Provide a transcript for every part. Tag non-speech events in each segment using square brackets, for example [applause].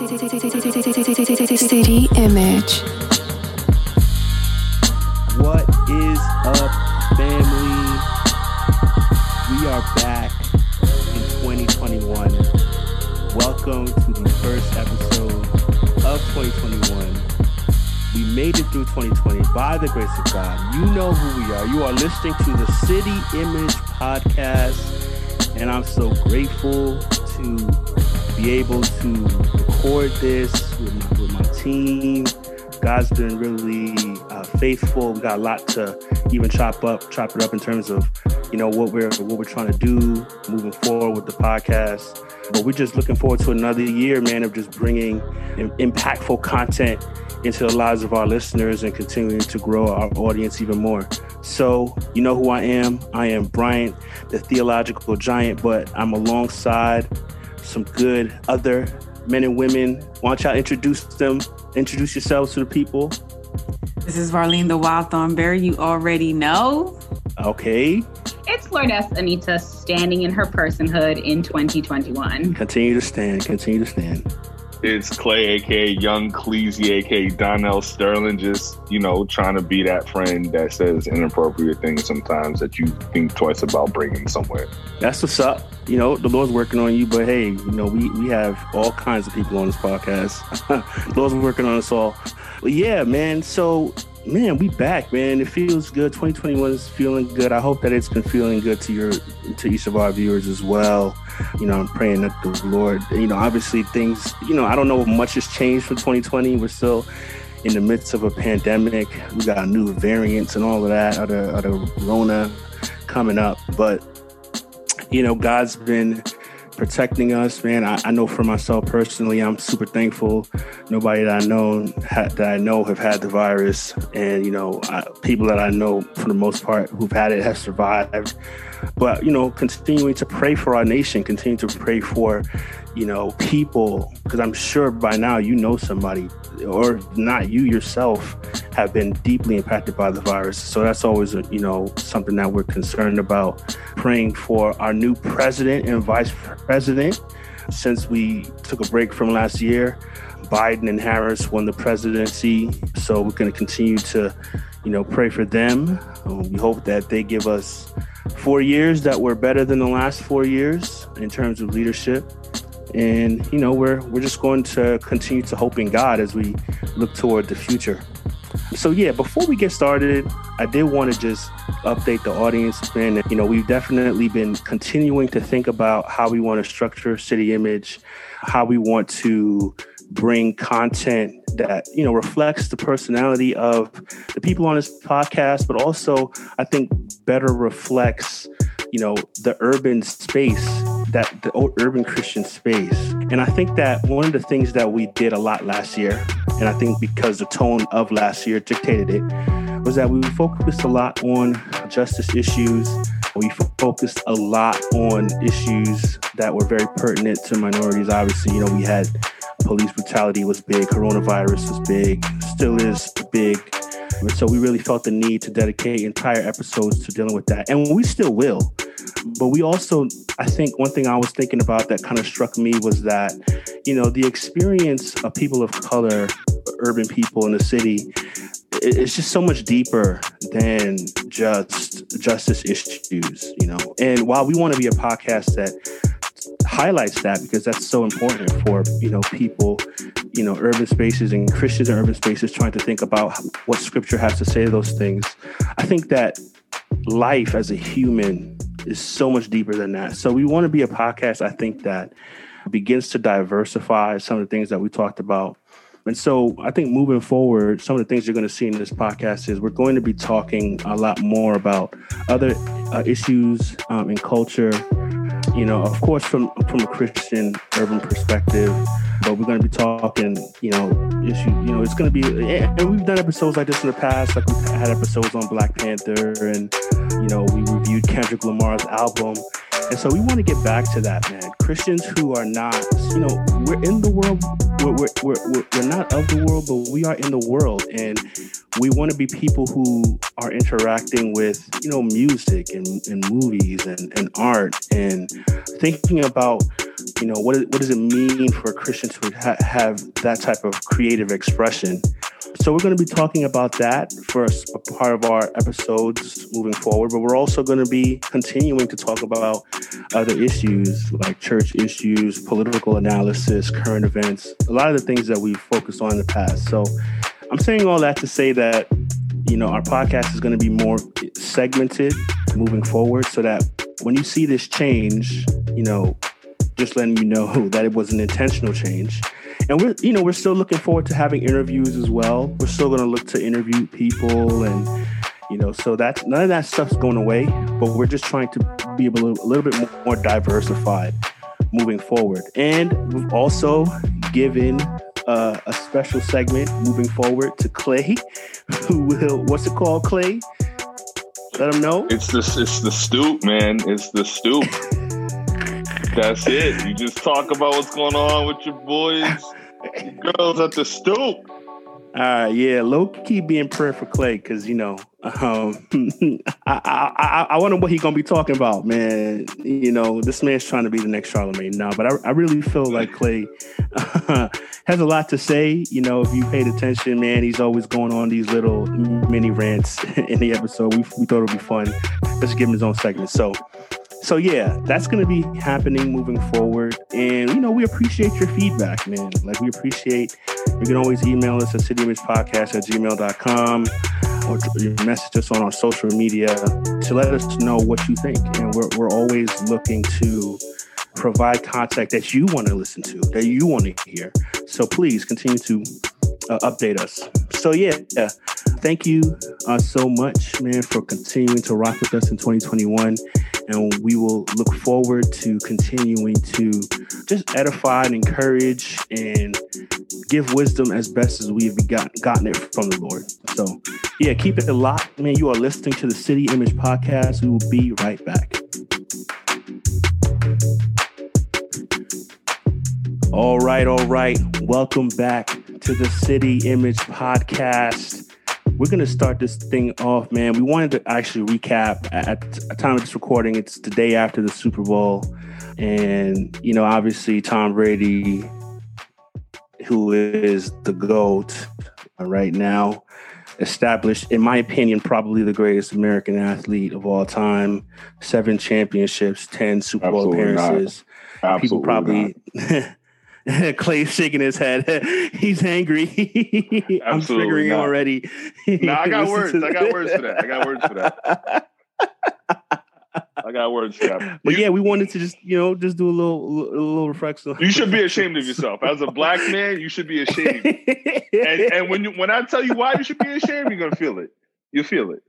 City Image. What is up, family? We are back in 2021. Welcome to the first episode of 2021. We made it through 2020 by the grace of God. You know who we are. You are listening to the City Image podcast, and I'm so grateful to be able to record this with my, with my team. God's been really uh, faithful. We got a lot to even chop up, chop it up in terms of, you know, what we're what we're trying to do moving forward with the podcast. But we're just looking forward to another year, man, of just bringing impactful content into the lives of our listeners and continuing to grow our audience even more. So, you know who I am. I am Bryant, the theological giant, but I'm alongside some good other men and women. Why don't y'all introduce them? Introduce yourselves to the people. This is Varlene the Wild Thornberry. You already know. Okay. It's Lourdes Anita standing in her personhood in 2021. Continue to stand. Continue to stand. It's Clay, aka Young Cleasy, aka Donnell Sterling, just, you know, trying to be that friend that says inappropriate things sometimes that you think twice about bringing somewhere. That's what's up. You know, the Lord's working on you, but hey, you know, we, we have all kinds of people on this podcast. the [laughs] Lord's working on us all. But yeah, man. So man, we back, man. It feels good. 2021 is feeling good. I hope that it's been feeling good to your to each of our viewers as well. You know, I'm praying that the Lord, you know, obviously things, you know, I don't know much has changed from 2020. We're still in the midst of a pandemic. We got new variants and all of that, other other Rona coming up. But you know, God's been protecting us, man. I, I, know for myself personally, I'm super thankful. Nobody that I know that I know have had the virus, and you know, I, people that I know for the most part who've had it have survived. But you know, continuing to pray for our nation, continue to pray for you know people, because I'm sure by now you know somebody, or not you yourself, have been deeply impacted by the virus. So that's always you know something that we're concerned about. Praying for our new president and vice president. Since we took a break from last year, Biden and Harris won the presidency. So we're going to continue to, you know, pray for them. Um, we hope that they give us four years that were better than the last four years in terms of leadership. And you know, we're we're just going to continue to hope in God as we look toward the future. So yeah, before we get started, I did want to just update the audience, man. You know, we've definitely been continuing to think about how we want to structure City Image, how we want to bring content that you know reflects the personality of the people on this podcast, but also I think better reflects you know the urban space that the urban Christian space. And I think that one of the things that we did a lot last year, and I think because the tone of last year dictated it, was that we focused a lot on justice issues. We focused a lot on issues that were very pertinent to minorities. Obviously, you know, we had police brutality was big, coronavirus was big, still is big. So we really felt the need to dedicate entire episodes to dealing with that. And we still will. But we also, I think one thing I was thinking about that kind of struck me was that, you know, the experience of people of color, urban people in the city, it's just so much deeper than just justice issues, you know. And while we want to be a podcast that highlights that because that's so important for you know people you know urban spaces and christians in urban spaces trying to think about what scripture has to say to those things. I think that life as a human is so much deeper than that. So we want to be a podcast i think that begins to diversify some of the things that we talked about. And so I think moving forward, some of the things you're going to see in this podcast is we're going to be talking a lot more about other uh, issues um, in culture, you know, of course, from from a Christian urban perspective. But we're going to be talking, you know, issue. You know, it's going to be, and we've done episodes like this in the past. Like we've had episodes on Black Panther, and you know, we reviewed Kendrick Lamar's album. And so we want to get back to that, man. Christians who are not, you know, we're in the world, we're, we're, we're, we're not of the world, but we are in the world. And we want to be people who are interacting with you know music and, and movies and, and art and thinking about you know what, what does it mean for a christian to ha- have that type of creative expression so we're going to be talking about that for a part of our episodes moving forward, but we're also going to be continuing to talk about other issues like church issues, political analysis, current events, a lot of the things that we've focused on in the past. So I'm saying all that to say that you know our podcast is going to be more segmented moving forward so that when you see this change, you know, just letting you know [laughs] that it was an intentional change. And we're you know we're still looking forward to having interviews as well. We're still going to look to interview people and you know so that none of that stuff's going away but we're just trying to be a little, a little bit more diversified moving forward. And we've also given uh, a special segment moving forward to clay [laughs] who will what's it called clay? Let him know. It's the it's the stoop man. It's the stoop. That's it. You just talk about what's going on with your boys Girls at the stoop. Uh, yeah, low key being prayer for Clay because you know, um, [laughs] I, I, I wonder what he gonna be talking about, man. You know, this man's trying to be the next Charlemagne now, but I, I really feel like Clay [laughs] has a lot to say. You know, if you paid attention, man, he's always going on these little mini rants [laughs] in the episode. We, we thought it'd be fun. Let's give him his own segment. So, so yeah, that's going to be happening moving forward. And, you know, we appreciate your feedback, man. Like, we appreciate, you can always email us at cityimagepodcast at gmail.com or message us on our social media to let us know what you think. And we're, we're always looking to provide content that you want to listen to, that you want to hear. So please continue to uh, update us. So yeah, yeah. thank you uh, so much, man, for continuing to rock with us in 2021 and we will look forward to continuing to just edify and encourage and give wisdom as best as we've got, gotten it from the Lord. So, yeah, keep it locked, man. You are listening to the City Image Podcast. We will be right back. All right, all right. Welcome back to the City Image Podcast we're going to start this thing off, man. We wanted to actually recap at a time of this recording. It's the day after the Super Bowl. And, you know, obviously Tom Brady, who is the GOAT right now, established, in my opinion, probably the greatest American athlete of all time. Seven championships, 10 Super Bowl appearances. People probably [laughs] [laughs] Clay's shaking his head. [laughs] He's angry. [laughs] I'm triggering him already. no, I got words. I got words for that. I got words for that. I got words for that. But you, yeah, we wanted to just you know just do a little a little reflection. You should be ashamed of yourself as a black man. You should be ashamed. and, and when you when I tell you why you should be ashamed, you're gonna feel it. You feel it.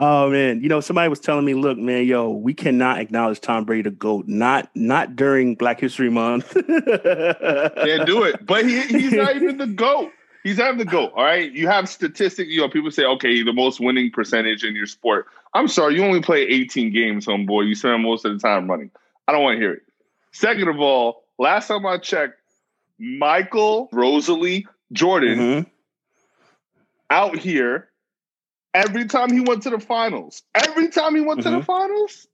Oh man, you know somebody was telling me, look, man, yo, we cannot acknowledge Tom Brady the goat, not not during Black History Month. [laughs] Can't do it, but he, he's not even the goat. He's not the goat. All right, you have statistics. You know, people say, okay, the most winning percentage in your sport. I'm sorry, you only play 18 games, homeboy. You spend most of the time running. I don't want to hear it. Second of all, last time I checked, Michael Rosalie Jordan mm-hmm. out here Every time he went to the finals, every time he went mm-hmm. to the mm-hmm. finals,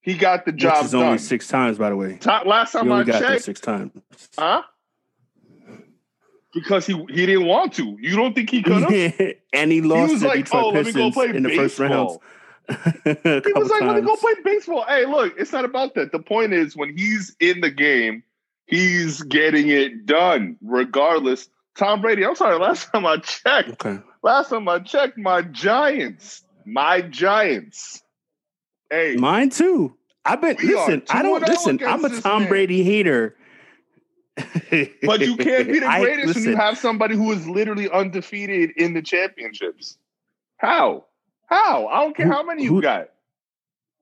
he got the job done. Only six times, by the way. last time I checked, six times. Huh? Because he he didn't want to. You don't think he [laughs] could have? and he lost. He was like, "Oh, let me go play in baseball. the first round." [laughs] he was like, times. "Let me go play baseball." Hey, look, it's not about that. The point is, when he's in the game, he's getting it done, regardless. Tom Brady. I'm sorry. Last [laughs] time I checked, okay. Last time I checked, my Giants, my Giants. Hey, mine too. I bet. Listen, I don't oh listen. I'm a Tom. Brady hater. [laughs] but you can't be the greatest I, when you have somebody who is literally undefeated in the championships. How? How? I don't care who, how many who, you got.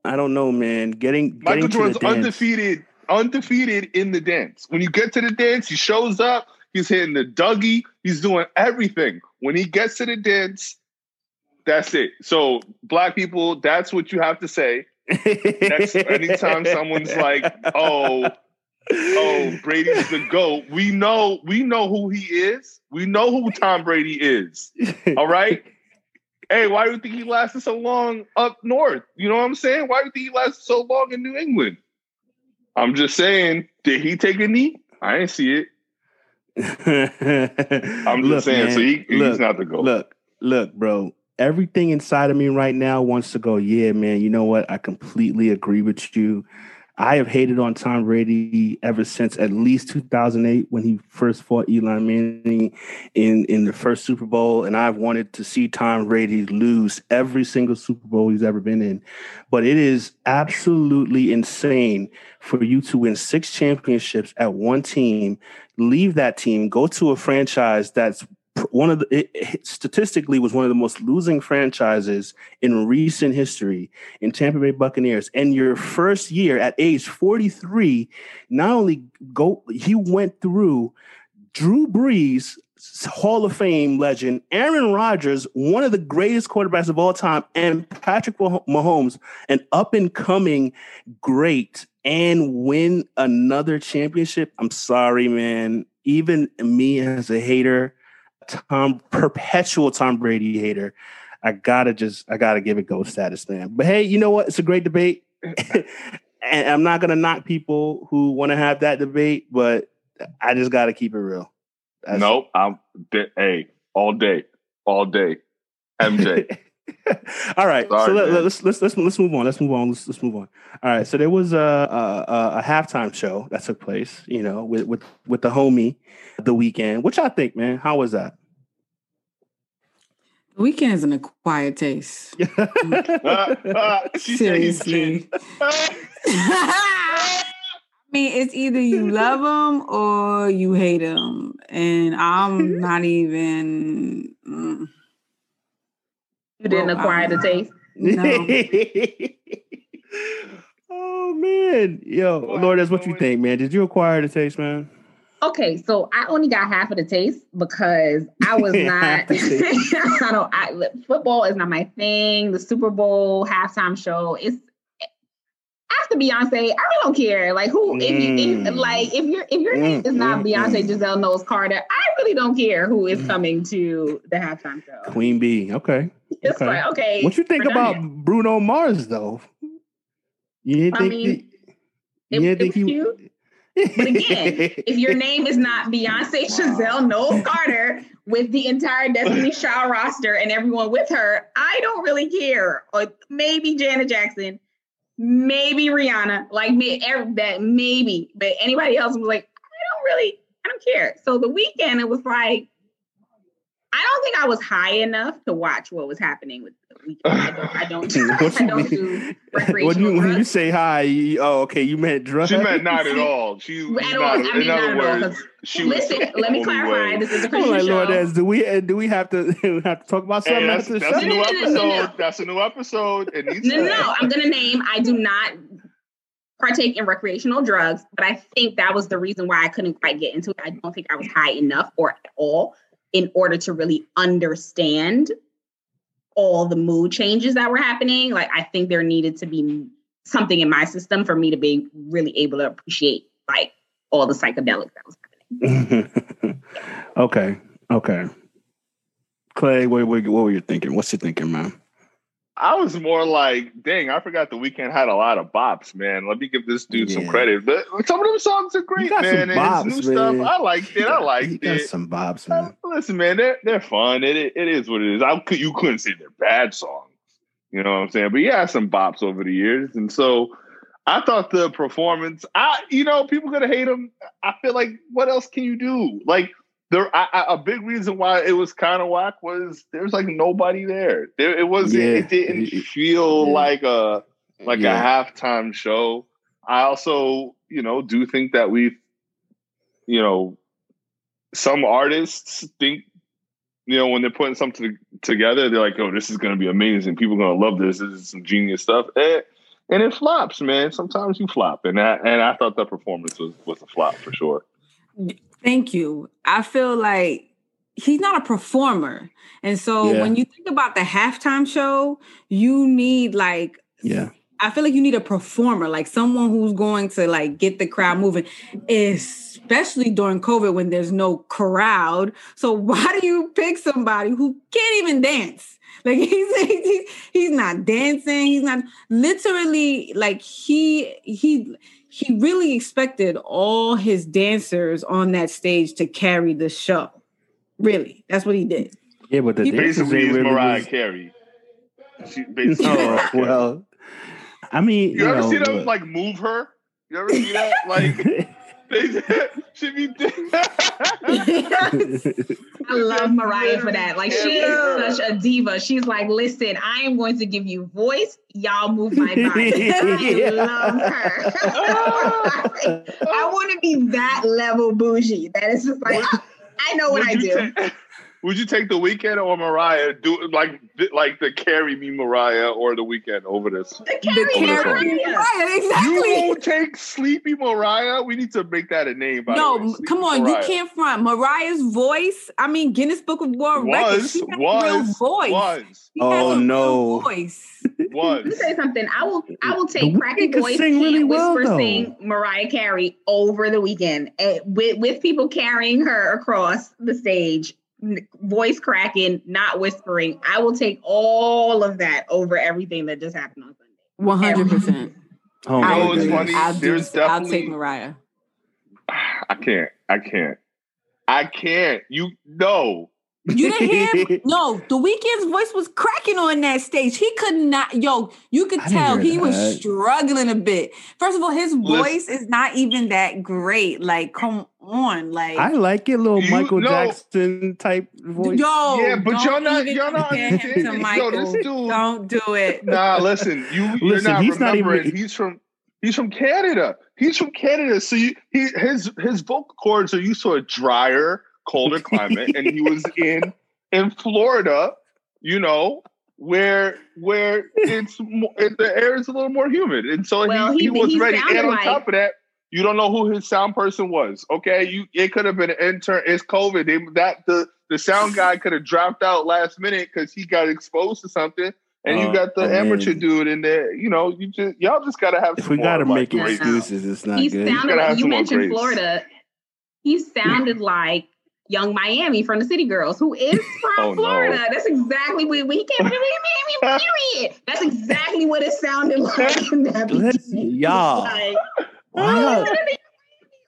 I don't know, man. Getting Michael getting Jordan's undefeated, undefeated in the dance. When you get to the dance, he shows up. He's hitting the Dougie. He's doing everything. When he gets to the dance, that's it. So, black people, that's what you have to say. Anytime someone's like, "Oh, oh, Brady's the goat," we know we know who he is. We know who Tom Brady is. All right. hey, why do you think he lasted so long up north? You know what I'm saying? Why do you think he lasted so long in New England? I'm just saying, did he take a knee? I didn't see it. I'm just saying, man, so he, look, he's not the goal. Look, look, bro. Everything inside of me right now wants to go, yeah, man, you know what? I completely agree with you. I have hated on Tom Brady ever since at least 2008 when he first fought Eli Manning in, in the first Super Bowl. And I've wanted to see Tom Brady lose every single Super Bowl he's ever been in. But it is absolutely insane for you to win six championships at one team, leave that team, go to a franchise that's one of the it, it statistically was one of the most losing franchises in recent history in Tampa Bay Buccaneers. And your first year at age 43, not only go he went through Drew Brees, Hall of Fame legend, Aaron Rodgers, one of the greatest quarterbacks of all time, and Patrick Mahomes, an up and coming great, and win another championship. I'm sorry, man. Even me as a hater, Tom perpetual Tom Brady hater. I gotta just I gotta give it go status, man. But hey, you know what? It's a great debate. [laughs] and I'm not gonna knock people who want to have that debate, but I just gotta keep it real. That's nope. I'm hey, all day. All day. MJ. [laughs] [laughs] All right, Sorry, so let, us let's, let's let's let's move on. Let's move on. Let's let's move on. All right, so there was a, a a halftime show that took place, you know, with with with the homie, the Weeknd. Which I think, man, how was that? The Weeknd is an acquired taste. [laughs] Seriously. [laughs] I mean, it's either you love him or you hate him, and I'm not even. Mm. You didn't well, acquire the taste. [laughs] No. oh man, yo, Lord, that's what you think, man. Did you acquire the taste, man? Okay, so I only got half of the taste because I was [laughs] not. [laughs] I don't. I, football is not my thing. The Super Bowl halftime show is after Beyonce, I really don't care. Like who, mm. if you if, like if your if your mm, name is not mm, Beyonce mm. Giselle Knowles Carter, I really don't care who is mm. coming to the halftime show. Queen Bee, okay. [laughs] It's okay. like okay. What you think about Bruno Mars though? You didn't think? I mean, he, you it, think he? Cute. But again, if your [laughs] name is not Beyonce [laughs] Giselle Knowles Carter with the entire Destiny Child roster and everyone with her, I don't really care. Or maybe Janet Jackson maybe Rihanna, like me, er, that maybe, but anybody else was like, I don't really, I don't care. So the Weeknd, it was like, I don't think I was high enough to watch what was happening with. I don't, I don't, [laughs] [laughs] I don't do recreational when you, drugs. When you say hi, you, oh, okay, you meant drugs. She meant not at [laughs] all. She at all. Not, I mean, in other words, she listen, let me clarify. Way. This is a Christian like, Lord, show. do we do we have to have to talk about something? Hey, that's, that's a new episode. That's a new episode. It needs no, no, no. I'm gonna name. I do not partake in recreational drugs, but I think that was the reason why I couldn't quite get into it. I don't think I was high enough or at all in order to really understand all the mood changes that were happening. Like I think there needed to be something in my system for me to be really able to appreciate like all the psychedelics that was happening. [laughs] okay. Okay. Clay, what, what, what were you thinking? What's your thinking, man? I was more like, dang, I forgot the Weeknd had a lot of bops, man. Let me give this dude yeah. some credit. But some of them songs are great, man. Bops, and his new man. stuff, I liked it. I liked he it. some bops, man. Uh, listen, man, they're they're fun. It, it is what it is. I you couldn't say they're bad songs. You know what I'm saying? But yeah, some bops over the years, and so I thought the performance, I you know, people gonna hate him. I feel like what else can you do? Like there, I, I, a big reason why it was kind of whack was there's like nobody there. There, it wasn't. Yeah. It didn't feel yeah. like a like yeah. a halftime show. I also, you know, do think that we, you know, some artists think, you know, when they're putting something together, they're like, "Oh, this is going to be amazing. People are going to love this. This is some genius stuff." Eh, and it flops, man. Sometimes you flop, and I, and I thought that performance was was a flop for sure. Thank you. I feel like he's not a performer, and so yeah. when you think about the halftime show, you need like yeah. I feel like you need a performer, like someone who's going to like get the crowd moving, especially during COVID when there's no crowd. So [laughs] why do you pick somebody who can't even dance? Like [laughs] he's, he's he's not dancing. He's not literally like he he he really expected all his dancers on that stage to carry the show. Really, that's what he did. Yeah, but the he dancers basically is really Mariah was- Carey. She oh, basically Oh, well, I mean, You ever know, see them look. like move her? You ever see that? Like [laughs] they she be [laughs] I love Mariah for that. Like she is such a diva. She's like, listen, I am going to give you voice. Y'all move my body. [laughs] I love her. [laughs] I want to be that level bougie. That is just like I know what I do. Ta- would you take the Weeknd or Mariah? Do like like the carry me Mariah or the Weeknd over this? The The carry carry- Mariah. Right, You exactly. won't take Sleepy Mariah. We need to make that a name. By the No, way. Come on, Mariah. you can't front Mariah's voice. I mean, Guinness Book of World Records. Was She had was a real voice. was She had Oh, a real no. voice. Let me say something. I will. I will take Weeknd cracky voice, sing can't really well, whisper, though. sing Mariah Carey over the Weeknd eh, with with people carrying her across the stage, n- voice cracking, not whispering. I will take all of that over everything that just happened on Sunday. One hundred percent. Oh, know my what's goodness. funny? I'll, do, There's I'll take Mariah. I can't. I can't. I can't. You no. You didn't hear? him? [laughs] No, the Weeknd's voice was cracking on that stage. He could not. Yo, you could I tell hear he was struggling a bit. First of all, his Listen. voice is not even that great. Like, come on, like. I like it, little You- Michael no. Jackson type voice. Yo, Yeah, but y'all not- y'all not compare him to understanding. Yo, Michael. this dude- Don't do it. [laughs] Nah, listen. You you're Listen, not he's not even- he's from. He's from Canada. He's from Canada. So you, he his his vocal cords are used to a drier, colder [laughs] climate, and he was in in Florida. You know where where it's more, the air is a little more humid, and so Well, he, he, he- was he ready. And on like- top of that, you don't know who his sound person was. Okay, you it could have been an intern. It's COVID. They, that the the sound guy could have dropped out last minute because he got exposed to something. And you Oh, got the man. amateur dude in there. You know, you just y'all just gotta have. If some we got to make like, excuses, it's not he good. sounded gotta have like you mentioned grace. Florida. He sounded like Yung Miami from the City Girls, who is [laughs] from Oh, no. Florida. That's exactly what we came from Miami. Period. [laughs] That's exactly what it sounded like in that Let's- [laughs] y'all. Like, Why am I y'all- listening to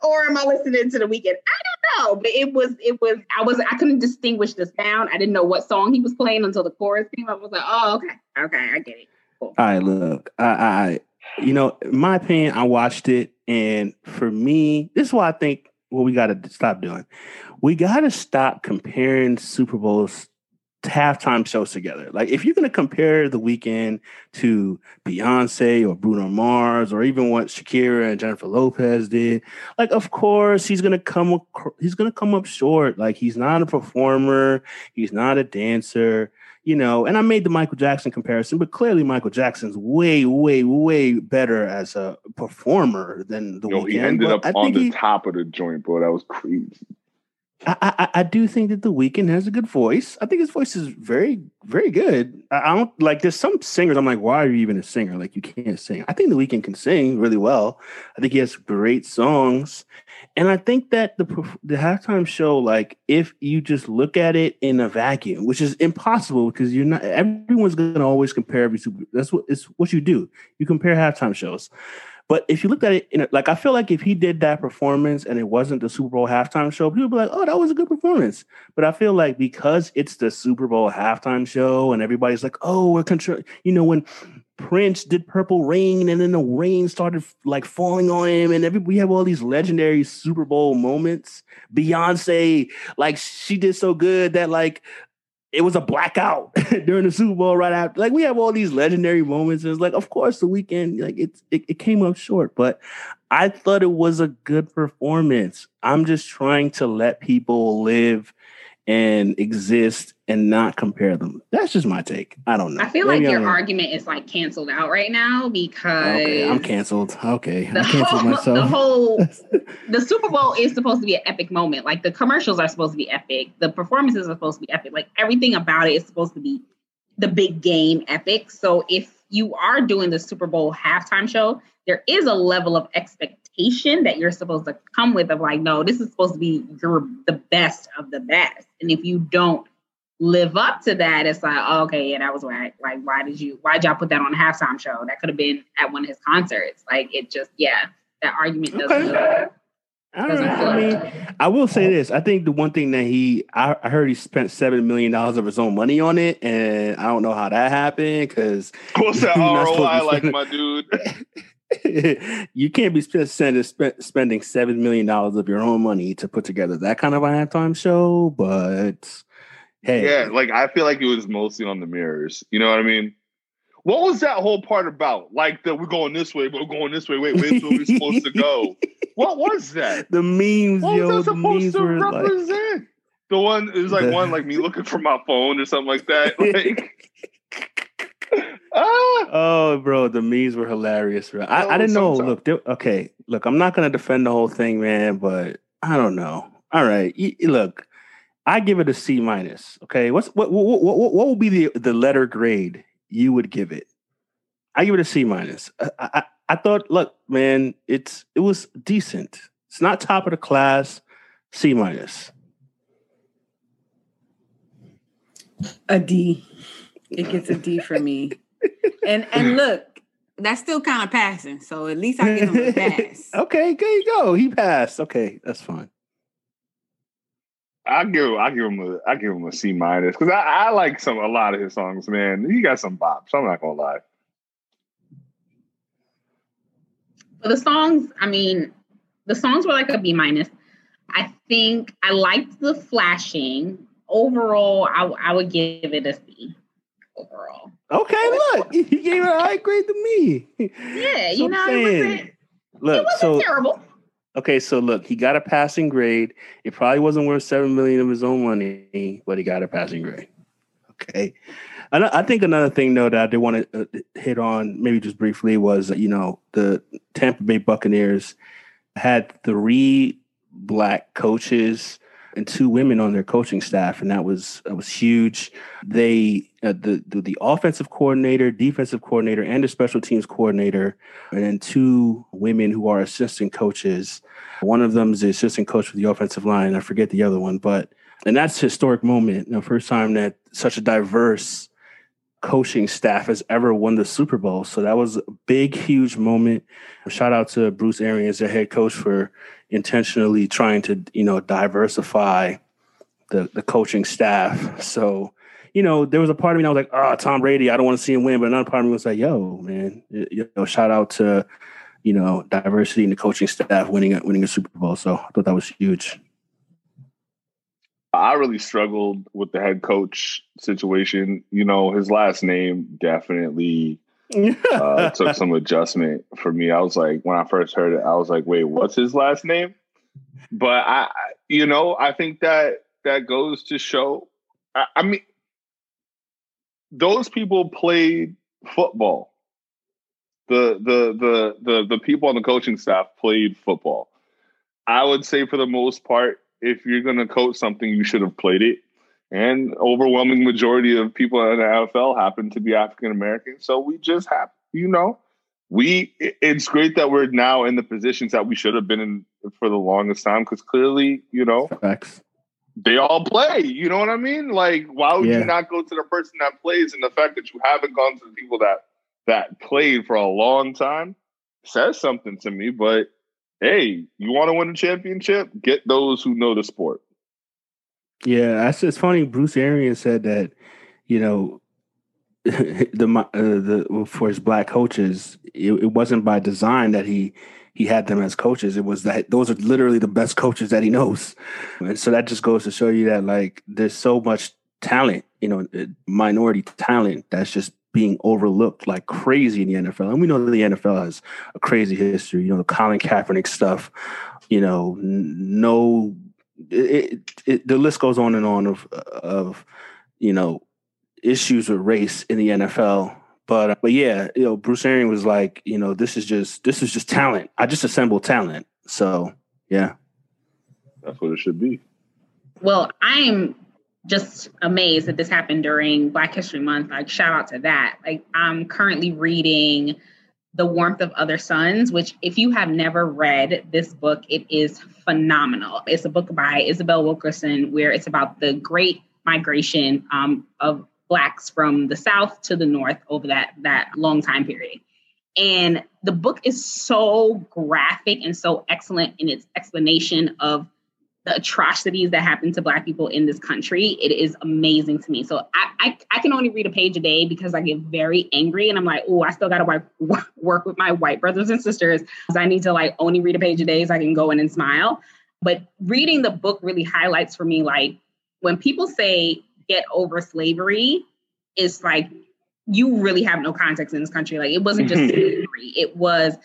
or am I listening to the Weeknd? I don't know, but it was it was I was I couldn't distinguish the sound. I didn't know what song he was playing until the chorus came up. I was like, oh okay, okay, I get it. All right, look, I, I, you know, my opinion, I watched it, and for me, this is why I think what we got to stop doing. We got to stop comparing Super Bowls halftime shows together. Like, if you're going to compare the Weeknd to Beyonce or Bruno Mars or even what Shakira and Jennifer Lopez did, like, of course, he's going to come, he's going to come up short. Like, he's not a performer, he's not a dancer you know, and I made the Michael Jackson comparison, but clearly Michael Jackson's way, way, way better as a performer than the Yo, Weeknd. he ended But up I on the he- top of the joint, bro. That was crazy. I, I, I do think that the Weeknd has a good voice. I think his voice is very, very good. I, I don't like. There's some singers. I'm like, why are you even a singer? Like, you can't sing. I think the Weeknd can sing really well. I think he has great songs, and I think that the the halftime show, like, if you just look at it in a vacuum, which is impossible because you're not. Everyone's gonna always compare every super. That's what it's what you do. You compare halftime shows. But if you looked at it, like I feel like if he did that performance and it wasn't the Super Bowl halftime show, people would be like, "Oh, that was a good performance." But I feel like because it's the Super Bowl halftime show and everybody's like, "Oh, we're control," you know, when Prince did Purple Rain and then the rain started like falling on him, and every we have all these legendary Super Bowl moments. Beyonce, like she did so good that like it was a blackout [laughs] during the Super Bowl right after. Like we have all these legendary moments. And it's like, of course, the Weeknd, like it's it, it came up short, but I thought it was a good performance. I'm just trying to let people live and exist and not compare them. That's just my take. I don't know. I feel like Maybe your I'm- argument is like canceled out right now because Okay, I'm canceled. Okay, I the canceled whole, [laughs] myself. the whole [laughs] the Super Bowl is supposed to be an epic moment. Like the commercials are supposed to be epic. The performances are supposed to be epic. Like everything about it is supposed to be the big game epic. So if you are doing the Super Bowl halftime show, there is a level of expectation that you're supposed to come with of like, no, this is supposed to be your the best of the best. And if you don't live up to that, it's like, oh, okay, yeah, that was why. Like, why did you? Why did y'all put that on a halftime show? That could have been at one of his concerts. Like, it just, yeah, that argument doesn't. Okay. I, I mean, I will say this. I think the one thing that he, I, I heard he spent seven million dollars of his own money on it, and I don't know how that happened because [laughs] what's that [laughs] ROI like, my dude? [laughs] you can't be spending spending seven million dollars of your own money to put together that kind of a halftime show. But hey, yeah, like I feel like it was mostly on the mirrors. You know what I mean? What was that whole part about? Like that we're going this way, but we're going this way. Wait, wait, where we're supposed to go? [laughs] What was that? The memes, what yo, was that supposed to represent? Like, the one it was like the, one like me looking for my phone or something like that. [laughs] Like [laughs] ah! Oh, bro, the memes were hilarious, bro. I, I didn't know. Look, okay, look, I'm not gonna defend the whole thing, man, but I don't know. All right, look, I give it a C minus. Okay, what's what what what what, will be the the letter grade you would give it? I give it a C minus. I, I, I thought, look, man, it's it was decent. It's not top of the class. C minus. A D. It gets a D for me. [laughs] and and look, that's still kind of passing. So at least I give him a [laughs] pass. okay, there you go. He passed. Okay, that's fine. I give I give him a I give him a C minus because I, I like some a lot of his songs, man. He got some bops. I'm not gonna lie. For the songs, I mean, the songs were like a B minus. I think I liked the flashing. Overall, I, I would give it a C. Overall. Okay, look, he gave it a high grade to me. Yeah, [laughs] you know, it wasn't, look, it wasn't so, terrible. Okay, so look, he got a passing grade. It probably wasn't worth seven million of his own money, but he got a passing grade. Okay, and I think another thing though that I did want to uh, hit on, maybe just briefly, was you know the Tampa Bay Buccaneers had three black coaches and two women on their coaching staff, and that was that was huge. They uh, the, the, the offensive coordinator, defensive coordinator, and the special teams coordinator, and then two women who are assistant coaches. One of them is the assistant coach for the offensive line. I forget the other one, but and that's historic moment. The first time that such a diverse coaching staff has ever won the Super Bowl. So that was a big, huge moment. Shout out to Bruce Arians, their head coach, for intentionally trying to, you know, diversify the the coaching staff. So, you know, there was a part of me that was like, oh, Tom Brady, I don't want to see him win. But another part of me was like, yo, man, you know, shout out to, you know, diversity in the coaching staff winning winning a Super Bowl. So I thought that was huge. I really struggled with the head coach situation. You know, his last name definitely [laughs] uh, took some adjustment for me. I was like, when I first heard it, I was like, wait, what's his last name? But I, you know, I think that that goes to show. I, I mean, those people played football. The the the the the people on the coaching staff played football. I would say for the most part, if you're going to coach something, you should have played it. And overwhelming majority of people in the NFL happen to be African American. So we just have, you know, we. It's great that we're now in the positions that we should have been in for the longest time because clearly, you know, Facts. they all play. You know what I mean? Like, why would yeah. you not go to the person that plays? And the fact that you haven't gone to the people that that played for a long time says something to me. But hey, you want to win a championship? Get those who know the sport. Yeah, that's just funny. Bruce Arians said that, you know, [laughs] the uh, the for his black coaches, it, it, wasn't by design that he he had them as coaches. It was that those are literally the best coaches that he knows, and so that just goes to show you that like there's so much talent, you know, minority talent that's just being overlooked like crazy in the NFL. And we know that the NFL has a crazy history. You know, the Colin Kaepernick stuff. You know, no, it, it, the list goes on and on of of you know issues with race in the NFL. But uh, but yeah, you know, Bruce Arians was like, you know, this is just this is just talent. I just assemble talent. So yeah, that's what it should be. Well, I'm just amazed that this happened during Black History Month. Like, shout out to that. Like, I'm currently reading The Warmth of Other Suns, which, if you have never read this book, it is phenomenal. It's a book by Isabel Wilkerson where it's about the great migration um, of blacks from the south to the north over that that long time period. And the book is so graphic and so excellent in its explanation of the atrocities that happen to black people in this country it is amazing to me. So I, I, I can only read a page a day because i get very angry and i'm like oh i still gotta work, [laughs] work with my white brothers and sisters. Because i need to like only read a page a day so i can go in and smile. But reading the book really highlights for me like when people say get over slavery it's like you really have no context in this country. Like it wasn't just mm-hmm. slavery. It was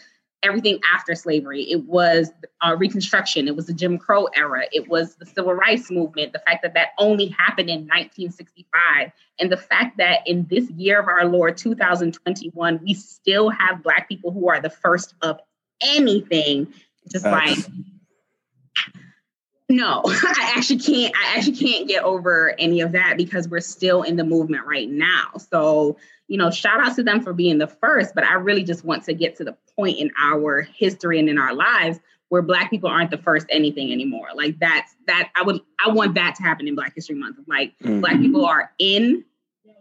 everything after slavery. It was uh, Reconstruction. It was the Jim Crow era. It was the Civil Rights Movement. The fact that that only happened in 1965, and the fact that in this year of our Lord 2021, we still have Black people who are the first of anything. Just That's... like no, [laughs] I actually can't. I actually can't get over any of that because we're still in the movement right now. So you know, shout out to them for being the first, but I really just want to get to the point in our history and in our lives where black people aren't the first anything anymore. Like that's that I would I want that to happen in Black History Month. Like mm-hmm. black people are in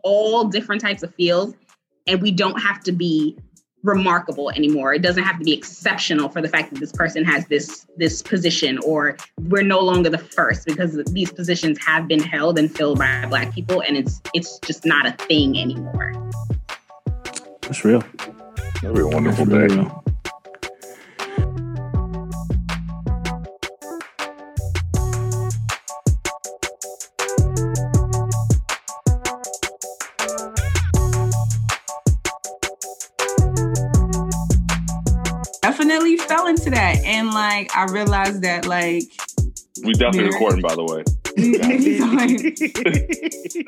all different types of fields and we don't have to be remarkable anymore. It doesn't have to be exceptional for the fact that this person has this this position or we're no longer the first because these positions have been held and filled by black people and it's it's just not a thing anymore. That's real. That'll be a wonderful day. Real. into that, and like I realized that like we definitely marriage, recording, by the way. [laughs]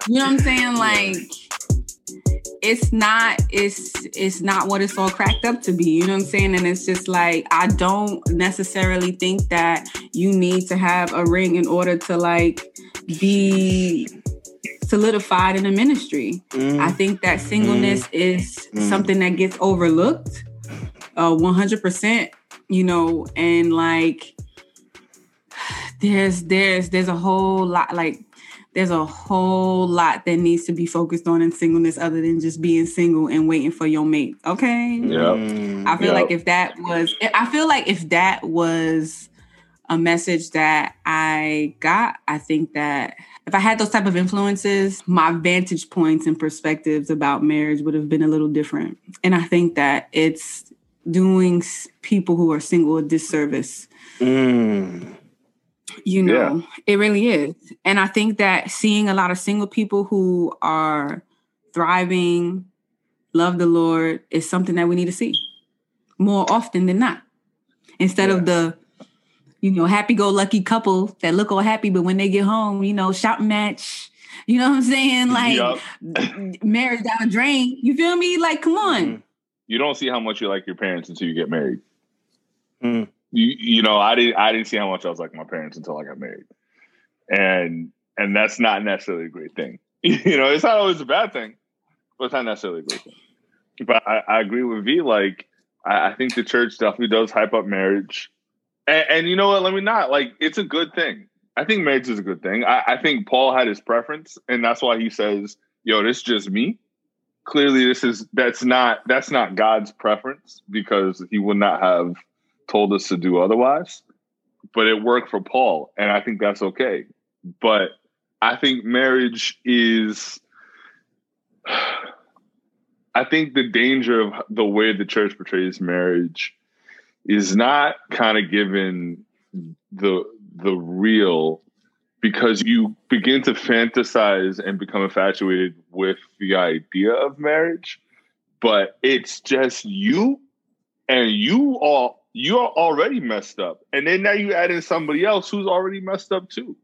you know what I'm saying? Like it's not it's it's not what it's all cracked up to be you know what i'm saying and it's just like i don't necessarily think that you need to have a ring in order to like be solidified in a ministry mm. i think that singleness mm. is mm. something that gets overlooked uh 100% you know, and like there's there's there's a whole lot like there's a whole lot that needs to be focused on in singleness other than just being single and waiting for your mate. Okay. Yeah. I feel yep. like if that was I feel like if that was a message that I got, I think that if I had those type of influences, my vantage points and perspectives about marriage would have been a little different. And I think that it's doing people who are single a disservice. Mm. You know, yeah. it really is. And I think that seeing a lot of single people who are thriving, love the Lord, is something that we need to see more often than not. Instead of the, you know, happy go lucky couple that look all happy, but when they get home, you know, shouting match. You know what I'm saying? Like yep. marriage down a drain. You feel me? Like, come on. Mm-hmm you don't see how much you like your parents until you get married. Mm. You you know, I didn't I didn't see how much I was like my parents until I got married. And and that's not necessarily a great thing. [laughs] you know, it's not always a bad thing, but it's not necessarily a great thing. But I, I agree with V. Like, I, I, think the church definitely does hype up marriage. And, and, you know what? Let me not like. It's a good thing. I think marriage is a good thing. I, I think Paul had his preference, and that's why he says, "Yo, this is just me." Clearly this is that's not that's not God's preference because he would not have told us to do otherwise. But it worked for Paul, and I think that's okay. But I think marriage is [sighs] I think the danger of the way the church portrays marriage is not kind of given the the real because you begin to fantasize and become infatuated with the idea of marriage but it's just you and you all you're already messed up. And then now you add in somebody else who's already messed up too.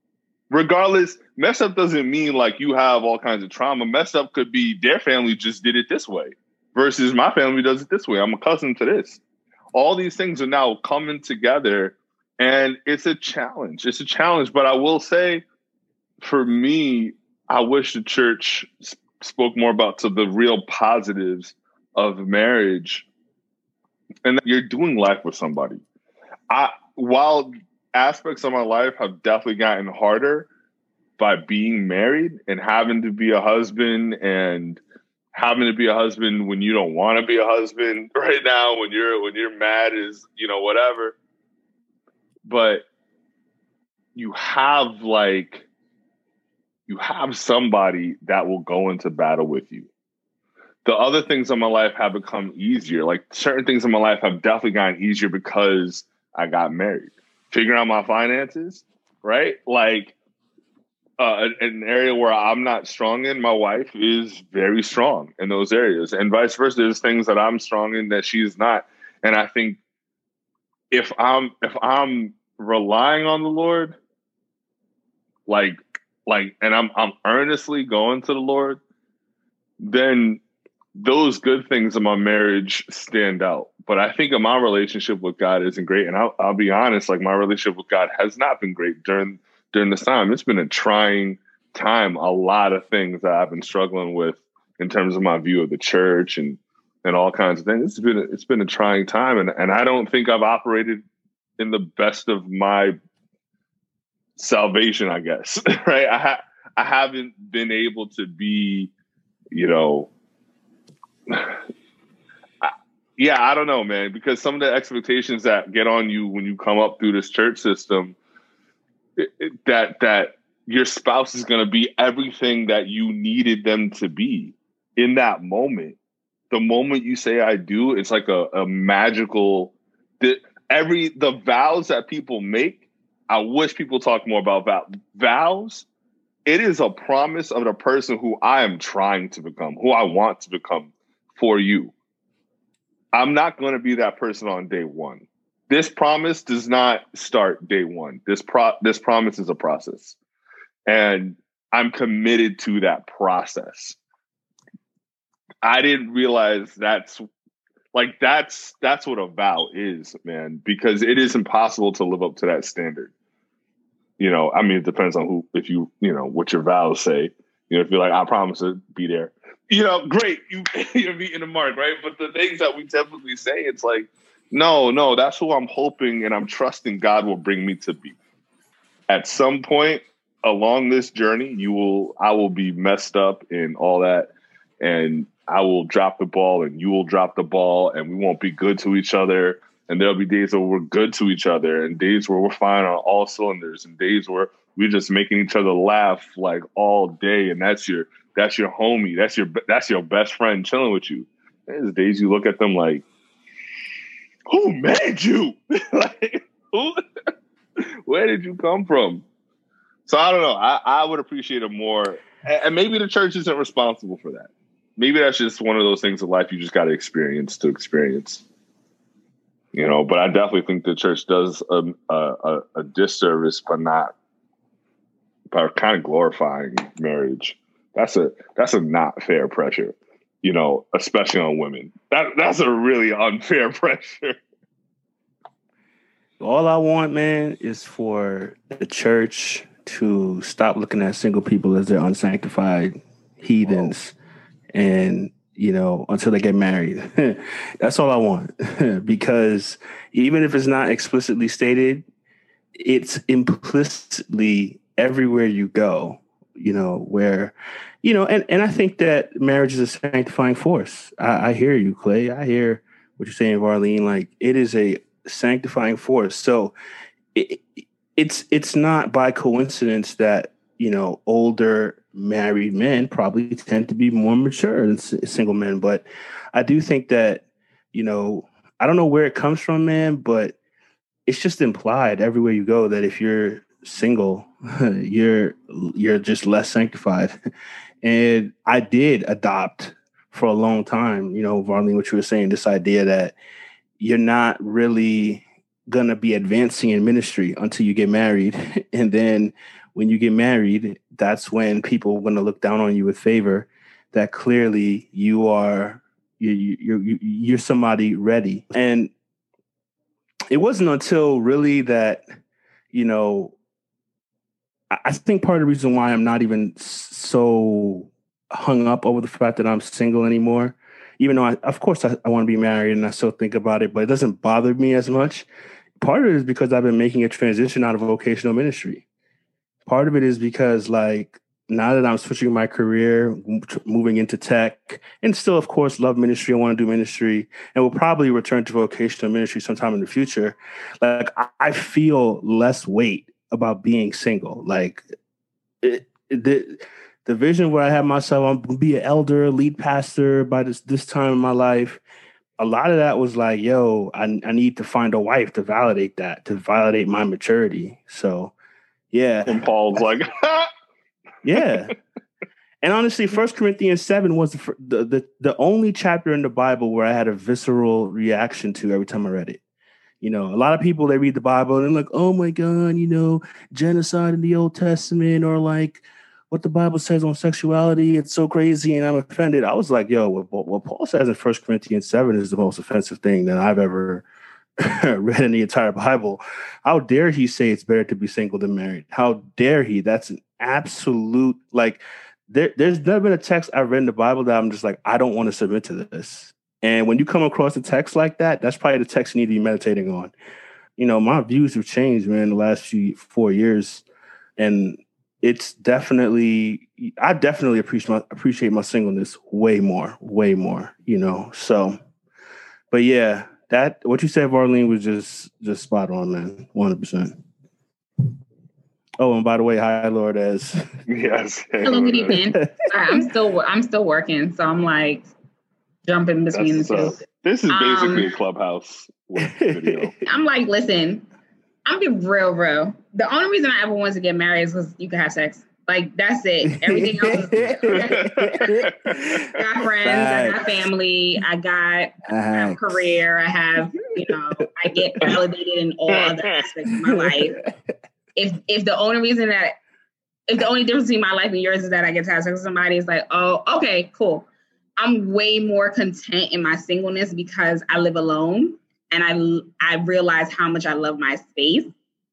Regardless messed up doesn't mean like you have all kinds of trauma. Messed up could be their family just did it this way versus my family does it this way. I'm accustomed to this. All these things are now coming together and it's a challenge. It's a challenge, but I will say, for me, I wish the church spoke more about to the real positives of marriage, and that you're doing life with somebody. I while aspects of my life have definitely gotten harder, by being married and having to be a husband and having to be a husband when you don't want to be a husband [laughs] right now when you're when you're mad is you know whatever but you have like you have somebody that will go into battle with you. The other things in my life have become easier. Like certain things in my life have definitely gotten easier because i got married. Figuring out my finances right? Like uh, an area where I'm not strong in, my wife is very strong in those areas, and vice versa. There's things that I'm strong in that she's not, and I think if I'm if I'm relying on the Lord, like like, and I'm I'm earnestly going to the Lord, then those good things in my marriage stand out. But I think my relationship with God isn't great, and I'll, I'll be honest, like my relationship with God has not been great during during this time. It's been a trying time. A lot of things that I've been struggling with in terms of my view of the church and and all kinds of things. It's been a, it's been a trying time, and and I don't think I've operated in the best of my salvation. I guess [laughs] right. I ha- I haven't been able to be, you know. [sighs] yeah, I don't know, man, because some of the expectations that get on you when you come up through this church system that that your spouse is going to be everything that you needed them to be in that moment. The moment you say I do, it's like a, a magical the, every the vows that people make. I wish people talk more about vow, vows. It is a promise of the person who I am trying to become, who I want to become for you. I'm not going to be that person on day one this promise does not start day one. This pro this promise is a process. And I'm committed to that process. I didn't realize that's like that's that's what a vow is, man, because it is impossible to live up to that standard. You know, I mean, it depends on who, if you, you know, what your vows say. You know, if you're like, I promise to be there, you know, great, you [laughs] you're meeting the mark, right? But the things that we typically say, it's like, no, no, that's who I'm hoping and I'm trusting God will bring me to be. At some point along this journey, you will I will be messed up and all that and I will drop the ball and you will drop the ball and we won't be good to each other and there'll be days where we're good to each other and days where we're fine on all cylinders and days where we're just making each other laugh like all day and that's your that's your homie that's your that's your best friend chilling with you there's days you look at them like who made you? [laughs] like, who? [laughs] Where did you come from? So I don't know. I, I would appreciate it more. And maybe the church isn't responsible for that. Maybe that's just one of those things in life you just got to experience to experience. You know, but I definitely think the church does um, a, a, a disservice by not by kind of glorifying marriage. That's a that's a not fair pressure you know, especially on women. That that's a really unfair [laughs] pressure. All I want, man, is for the church to stop looking at single people as their unsanctified heathens Whoa. And you know until they get married [laughs] that's all i want [laughs] because even if it's not explicitly stated it's implicitly everywhere you go you know where you know, and, and I think that marriage is a sanctifying force. I, I hear you, Clay. I hear what you're saying, Varlene. Like it is a sanctifying force. So it, it's it's not by coincidence that you know older married men probably tend to be more mature than single men. But I do think that you know I don't know where it comes from, man, but it's just implied everywhere you go that if you're single, [laughs] you're you're just less sanctified. [laughs] And I did adopt for a long time, you know, Varlene, what you were saying, this idea that you're not really to be advancing in ministry until you get married. [laughs] and then when you get married, that's when people are going to look down on you with favor that clearly you are you, you, you, you're somebody ready. And it wasn't until really that, you know, I think part of the reason why I'm not even so hung up over the fact that I'm single anymore, even though I, of course I, I want to be married and I still think about it, but it doesn't bother me as much. Part of it is because I've been making a transition out of vocational ministry. Part of it is because like now that I'm switching my career, moving into tech, and still, of course, love ministry. I want to do ministry, and will probably return to vocational ministry sometime in the future. Like I feel less weight about being single. Like it, the the vision where I have myself, I'm be an elder, lead pastor by this this time in my life. A lot of that was like, yo, I, I need to find a wife to validate that, to validate my maturity. So, yeah. And Paul's like, [laughs] yeah. And honestly, First Corinthians seven was the, the, the only chapter in the Bible where I had a visceral reaction to every time I read it. You know, a lot of people they read the Bible and they're like, "Oh my God," you know, genocide in the Old Testament, or like what the Bible says on sexuality. It's so crazy, and I'm offended. I was like, "Yo, what, what Paul says in First Corinthians seven is the most offensive thing that I've ever [laughs] read in the entire Bible. How dare he say it's better to be single than married? How dare he? That's an absolute like there, there's never been a text I've read in the Bible that I'm just like, I don't want to submit to this. And when you come across a text like that, that's probably the text you need to be meditating on. You know, my views have changed, man, the last few four years. And it's definitely I definitely appreciate my appreciate my singleness way more, way more, you know. So but yeah, that what you said, Varlene, was just just spot on, man. One hundred percent. Oh, and by the way, hi, Lord as [laughs] yes. Hello, good evening. [laughs] Sorry, I'm still I'm still working, so I'm like jumping between That's the two. This is basically um, a clubhouse video. [laughs] I'm like, listen, I'm being real, real. The only reason I ever wanted to get married is because you can have sex. Like that's it. Everything else. Is, [laughs] got friends. I got family. I got, I a career. I have, you know, I get validated in all other aspects of my life if if the only reason that if the only difference between my life and yours is that I get to have sex with somebody, it's like, oh, okay, cool. I'm way more content in my singleness because I live alone and I I realize how much I love my space.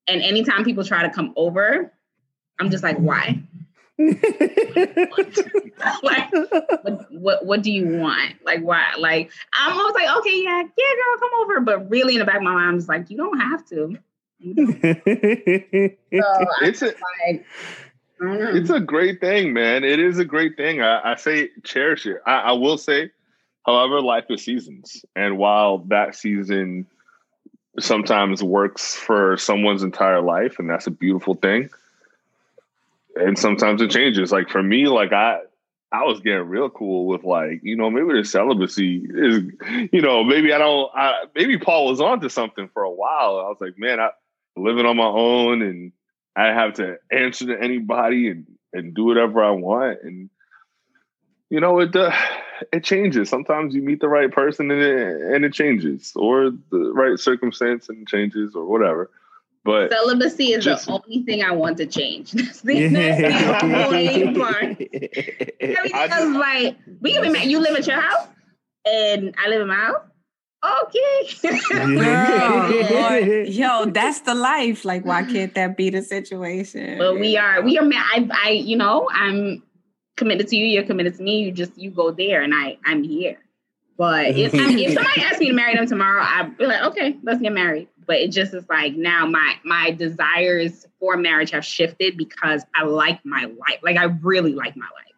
And anytime people try to come over, I'm just like, why? [laughs] like, what, what, what do you want? Like, why? Like, I'm always like, okay, yeah, yeah, girl, come over. But really, in the back of my mind, I'm just like, you don't have to. [laughs] it's a, like, it's a great thing, man. It is a great thing. I, I say cherish it. I, I, will say, however, life is seasons, and while that season sometimes works for someone's entire life, and that's a beautiful thing, and sometimes it changes. Like for me, like I. I was getting real cool with like, you know, maybe the celibacy is, you know, maybe I don't, I, maybe Paul was on to something for a while. I was like, man, I, living on my own and I have to answer to anybody and, and do whatever I want. And, you know, it, uh, it changes. Sometimes you meet the right person and it, and it changes or the right circumstance and changes or whatever. But celibacy is just, the only thing I want to change. [laughs] That's the, that's [laughs] the only part. [laughs] Because like we can be mad. You live at your house and I live in my house okay. Girl, yo, that's the life. Like, why can't that be the situation? Well, we are, we are. I, I, you know, I'm committed to you. You're committed to me. You just, you go there, and I, I'm here. But if, I mean, if somebody asked me to marry them tomorrow, I'd be like, okay, let's get married. But it just is like now my my desires for marriage have shifted because I like my life. Like I really like my life.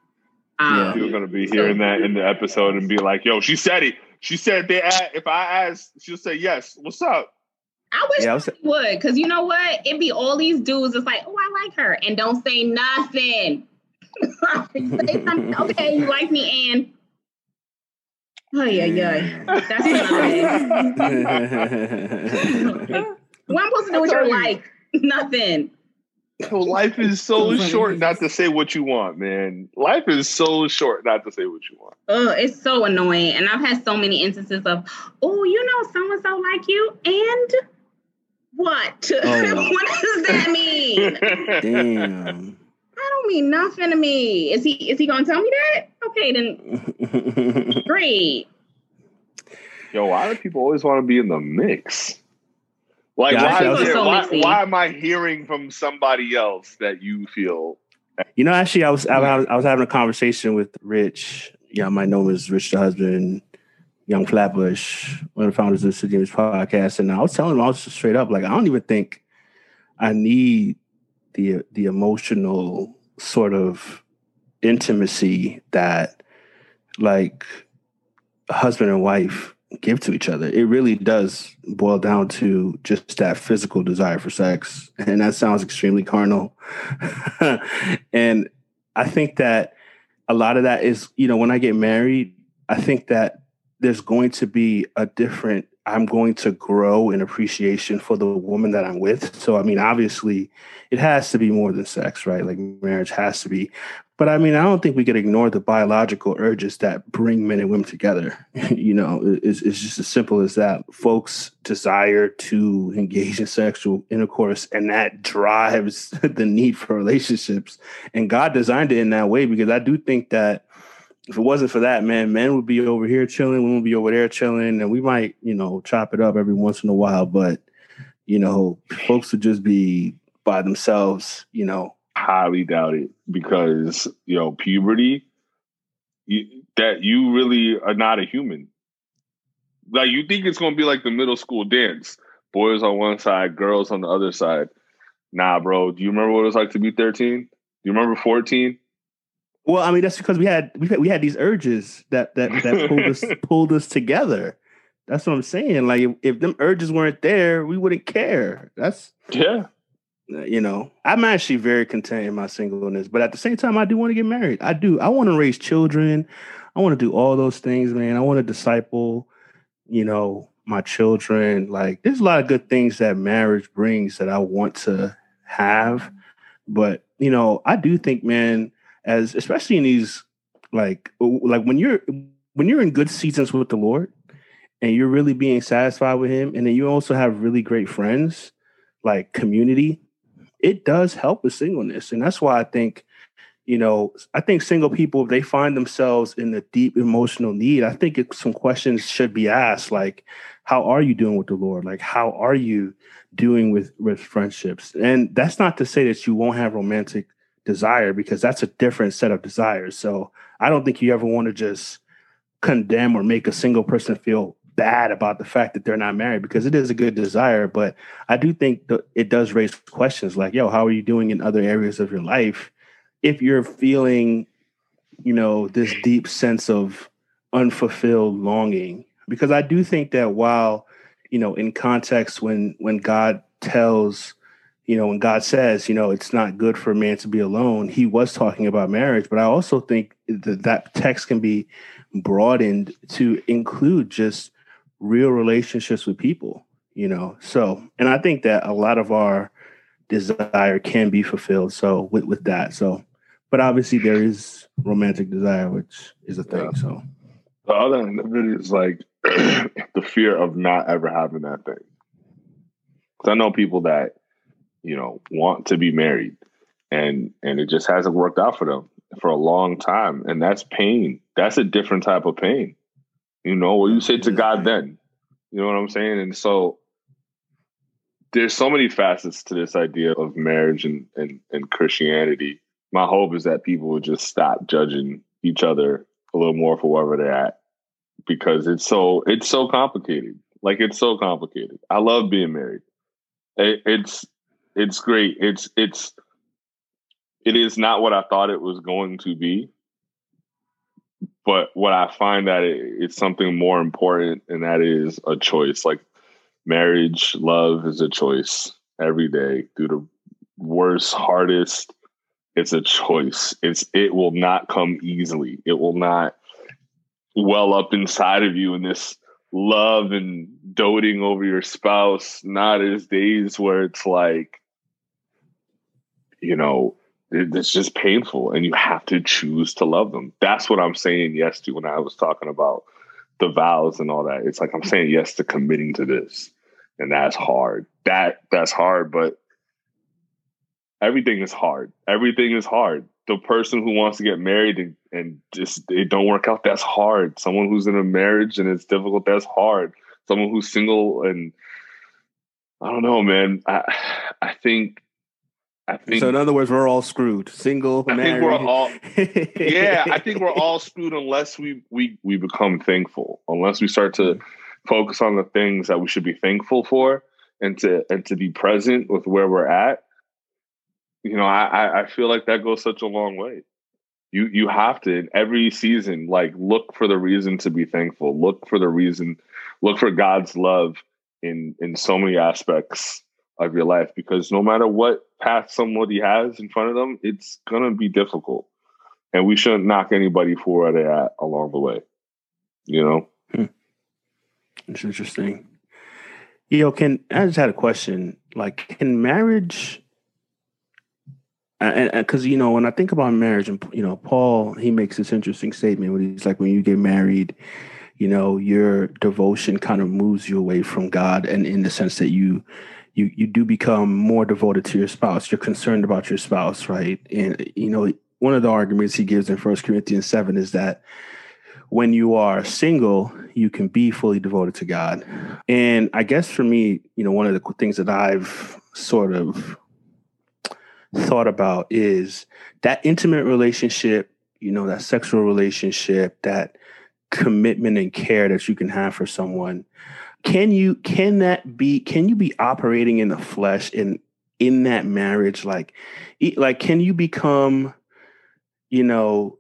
Um, yeah. You're gonna be hearing so, that in the episode and be like, "Yo, she said it. She said they if I ask, she'll say yes. What's up? I wish yeah, I would, because you know what? It'd be all these dudes. It's like, oh, I like her, and don't say nothing. [laughs] say something. Okay, you like me, and oh yeah, yeah. That's another. [laughs] what I'm supposed to do with your life? Nothing. life is so short not to say what you want, man. Life is so short not to say what you want. Oh, it's so annoying. And I've had so many instances of, oh, you know, so and so like you, and what? [laughs] Oh. what does that mean? [laughs] Damn. I don't mean nothing to me. Is he is he gonna tell me that? Okay, then [laughs] great. Yo, why do people always want to be in the mix? Like, yeah, why, so why, why, am I hearing from somebody else that you feel? You know, actually, I was I, was, I was having a conversation with Rich. Yeah, my name is Rich the husband, Young Flatbush, one of the founders of the City Image podcast, and I was telling him I was just straight up like I don't even think I need the the emotional sort of intimacy that like husband and wife give to each other. It really does boil down to just that physical desire for sex. And that sounds extremely carnal. [laughs] and I think that a lot of that is, you know, when I get married, I think that there's going to be a different I'm going to grow in appreciation for the woman that I'm with. So, I mean, obviously, it has to be more than sex, right? Like marriage has to be. But I mean, I don't think we could ignore the biological urges that bring men and women together. [laughs] you know, it's, it's just as simple as that. Folks desire to engage in sexual intercourse, and that drives [laughs] the need for relationships. And God designed it in that way because I do think that if it wasn't for that, man, men would be over here chilling, women would be over there chilling, and we might, you know, chop it up every once in a while. But, you know, folks would just be by themselves, you know. Highly doubt it because, you know, puberty, you, that you really are not a human. Like, you think it's to be like the middle school dance boys on one side, girls on the other side. Nah, bro. Do you remember what it was like to be 13? Do you remember 14? Well, I mean, that's because we had we had, we had these urges that that that pulled us [laughs] pulled us together. That's what I'm saying. Like, if, if them urges weren't there, we wouldn't care. That's yeah. Uh, you know, I'm actually very content in my singleness, but at the same time, I do want to get married. I do. I want to raise children. I want to do all those things, man. I want to disciple, you know, my children. Like, there's a lot of good things that marriage brings that I want to have. But, you know, I do think, man, as especially in these like like when you're when you're in good seasons with the Lord and you're really being satisfied with him and then you also have really great friends like community it does help with singleness. And that's why i think you know i think single people if they find themselves in a deep emotional need i think it, some questions should be asked like how are you doing with the lord? Like how are you doing with with friendships? And that's not to say that you won't have romantic desire because that's a different set of desires. So I don't think you ever want to just condemn or make a single person feel bad about the fact that they're not married because it is a good desire. But I do think that it does raise questions like, yo, how are you doing in other areas of your life? If you're feeling, you know, this deep sense of unfulfilled longing, because I do think that while, you know, in context when when God tells you know, when God says, you know, it's not good for a man to be alone, he was talking about marriage. But I also think that that text can be broadened to include just real relationships with people, you know. So, and I think that a lot of our desire can be fulfilled. So, with, with that. So, but obviously there is romantic desire, which is a thing. Yeah. So, the other end of it is like [clears throat] the fear of not ever having that thing. Because I know people that you know, want to be married and and it just hasn't worked out for them for a long time. And that's pain. That's a different type of pain. You know, what you say to God then. You know what I'm saying? And so there's so many facets to this idea of marriage and, and, and Christianity. My hope is that people would just stop judging each other a little more for wherever they're at because it's so it's so complicated. Like it's so complicated. I love being married. It, it's it's great. It's it's it is not what I thought it was going to be. But what I find that it, it's something more important, and that is a choice. Like marriage, love is a choice every day through the worst, hardest. It's a choice. It's it will not come easily. It will not well up inside of you in this love and doting over your spouse. Not as days where it's like you know, it's just painful and you have to choose to love them. That's what I'm saying yes to when I was talking about the vows and all that. It's like I'm saying yes to committing to this. And that's hard. That that's hard, but everything is hard. Everything is hard. The person who wants to get married and, and just it don't work out, that's hard. Someone who's in a marriage and it's difficult, that's hard. Someone who's single and I don't know, man. I I think I think, so in other words, we're all screwed. Single, I married. think we're all. [laughs] yeah, I think we're all screwed unless we we we become thankful. Unless we start to focus on the things that we should be thankful for, and to and to be present with where we're at. you know, I I feel like that goes such a long way. You you have to in every season like look for the reason to be thankful. Look for the reason. Look for God's love in in so many aspects of your life because no matter what path somebody has in front of them, it's gonna be difficult, and we shouldn't knock anybody for where they're at along the way. You know. Hmm. It's interesting. You know, can I just had a question? Like, can marriage and because you know when I think about marriage, and you know, Paul he makes this interesting statement when he's like, when you get married, you know, your devotion kind of moves you away from God, and in the sense that you you you do become more devoted to your spouse. You're concerned about your spouse, right? And you know, one of the arguments he gives in First Corinthians seven is that when you are single, you can be fully devoted to God. And I guess for me, you know, one of the things that I've sort of thought about is that intimate relationship, you know, that sexual relationship, that commitment and care that you can have for someone. Can you can that be can you be operating in the flesh in in that marriage like like can you become you know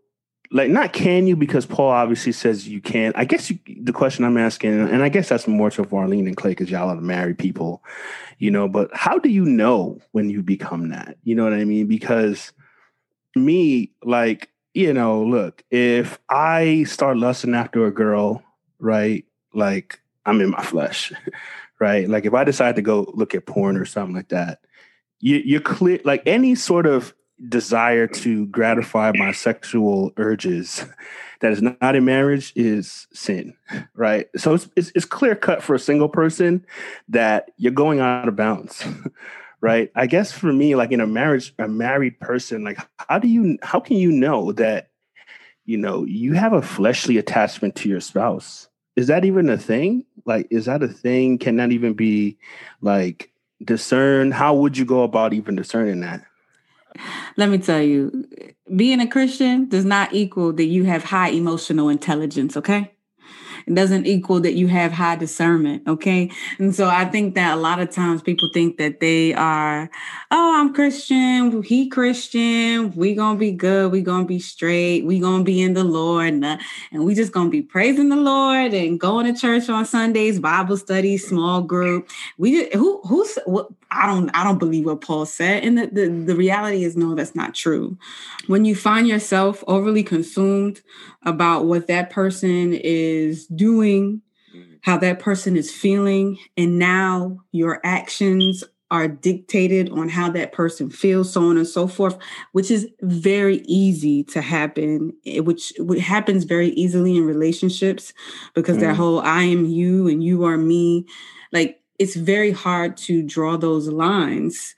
like not can you because Paul obviously says you can. I guess you, the question I'm asking, and I guess that's more to Arlene and Clay because y'all are married people, you know. But how do you know when you become that? You know what I mean? Because me, like you know, look, if I start lusting after a girl, right, like I'm in my flesh, [laughs] right? Like if I decide to go look at porn or something like that, you, you're clear. Like any sort of desire to gratify my sexual urges [laughs] that is not in marriage is sin [laughs] right so it's, it's, it's clear cut for a single person that you're going out of bounds right i guess for me like in a marriage a married person like how do you how can you know that you know you have a fleshly attachment to your spouse is that even a thing like is that a thing can that even be like discerned how would you go about even discerning that let me tell you, being a Christian does not equal that you have high emotional intelligence, okay? It doesn't equal that you have high discernment. Okay. And so I think that a lot of times people think that they are, oh, I'm Christian, he Christian, we gonna be good, we gonna be straight, we gonna be in the Lord, and, uh, and we just gonna be praising the Lord and going to church on Sundays, Bible study, small group. We who who's what I don't I don't believe what Paul said. And the, the, the reality is no, that's not true. When you find yourself overly consumed about what that person is doing, mm-hmm. how that person is feeling, and now your actions are dictated on how that person feels, so on and so forth, which is very easy to happen, eh, which happens very easily in relationships because mm. that whole I am you and you are me, like it's very hard to draw those lines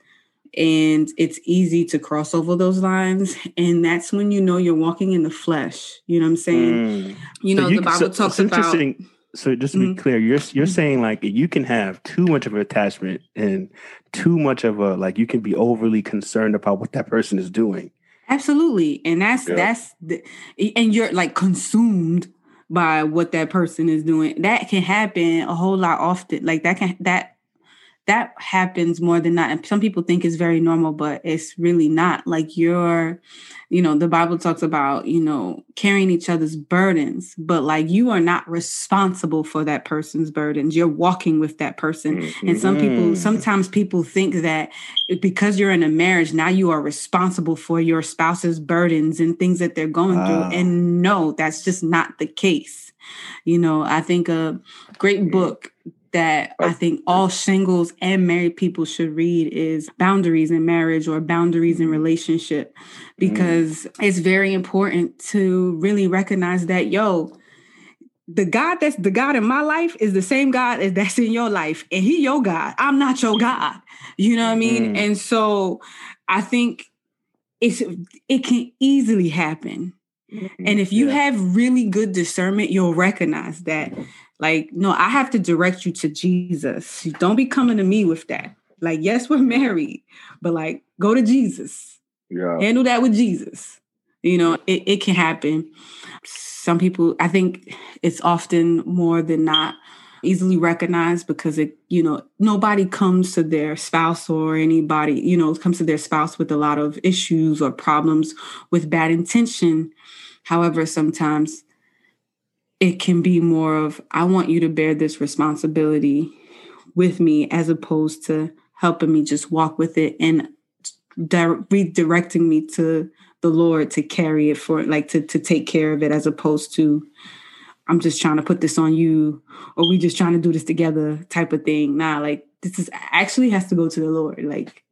and it's easy to cross over those lines and that's when you know you're walking in the flesh you know what i'm saying mm. you know so you, the bible so, talks about so just to be mm-hmm. clear you're you're mm-hmm. saying like you can have too much of an attachment and too much of a like you can be overly concerned about what that person is doing absolutely and that's yeah. that's the, and you're like consumed by what that person is doing that can happen a whole lot often like that can that that happens more than not. And some people think it's very normal, but it's really not. Like you're, you know, the Bible talks about, you know, carrying each other's burdens, but like you are not responsible for that person's burdens. You're walking with that person. Mm-hmm. And some people, mm-hmm. sometimes people think that because you're in a marriage, now you are responsible for your spouse's burdens and things that they're going through. And no, that's just not the case. You know, I think a great book that I think all singles and married people should read is Boundaries in Marriage or Boundaries in Relationship because mm. it's very important to really recognize that, yo, the God that's the God in my life is the same God as that's in your life. And he your God. I'm not your God. You know what I mean? Mm. And so I think it's it can easily happen. Mm-hmm. And if you yeah. have really good discernment, you'll recognize that like, no, I have to direct you to Jesus. Don't be coming to me with that. Like, yes, we're married, but like, go to Jesus. Yeah. Handle that with Jesus. You know, it, it can happen. Some people, I think it's often more than not, easily recognized because it, you know, nobody comes to their spouse or anybody, you know, comes to their spouse with a lot of issues or problems with bad intention. However, sometimes it can be more of, I want you to bear this responsibility with me as opposed to helping me just walk with it and di- redirecting me to the Lord to carry it for like to to take care of it as opposed to I'm just trying to put this on you or we just trying to do this together type of thing. Nah, like this is actually has to go to the Lord. Like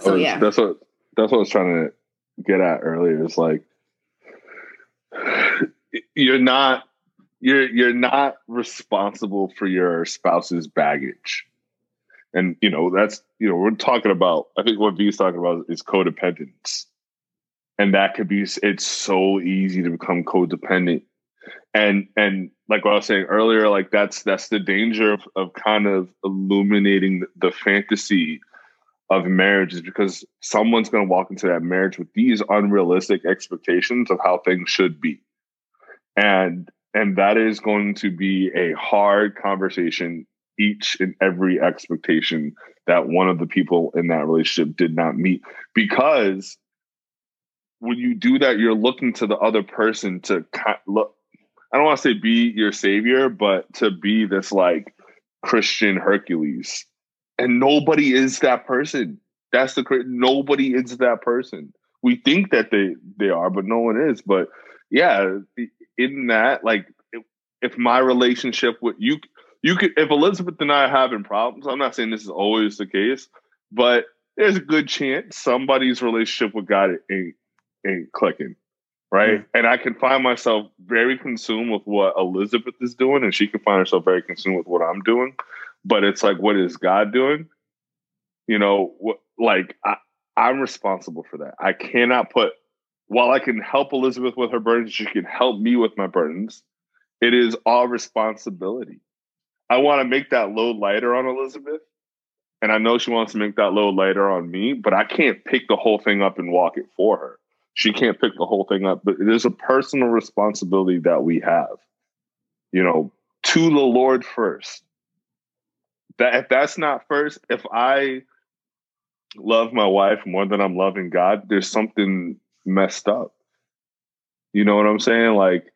so yeah. That's what that's what I was trying to get at earlier. Is like you're not you're you're not responsible for your spouse's baggage. And you know, that's you know, we're talking about I think what V's talking about is codependence. And that could be it's so easy to become codependent. And and like what I was saying earlier, like that's that's the danger of, of kind of illuminating the, fantasy of marriage is because someone's going to walk into that marriage with these unrealistic expectations of how things should be and and that is going to be a hard conversation each and every expectation that one of the people in that relationship did not meet. Because when you do that you're looking to the other person to look i don't want to say be your savior but to be this like christian hercules. And nobody is that person. That's the nobody is that person. We think that they they are but no one is. But yeah in that like if my relationship with you you could if Elizabeth and I are having problems, I'm not saying this is always the case, but there's a good chance somebody's relationship with God ain't ain't clicking. Right. Mm-hmm. And I can find myself very consumed with what Elizabeth is doing, and she can find herself very consumed with what I'm doing. But it's like, what is God doing? You know, what like I, I'm responsible for that. I cannot put while I can help Elizabeth with her burdens, she can help me with my burdens. It is all responsibility. I want to make that load lighter on Elizabeth. And I know she wants to make that load lighter on me, but I can't pick the whole thing up and walk it for her. She can't pick the whole thing up, but is a personal responsibility that we have, you know, to the Lord first. That if that's not first, if I love my wife more than I'm loving God, there's something messed up. You know what I'm saying? Like,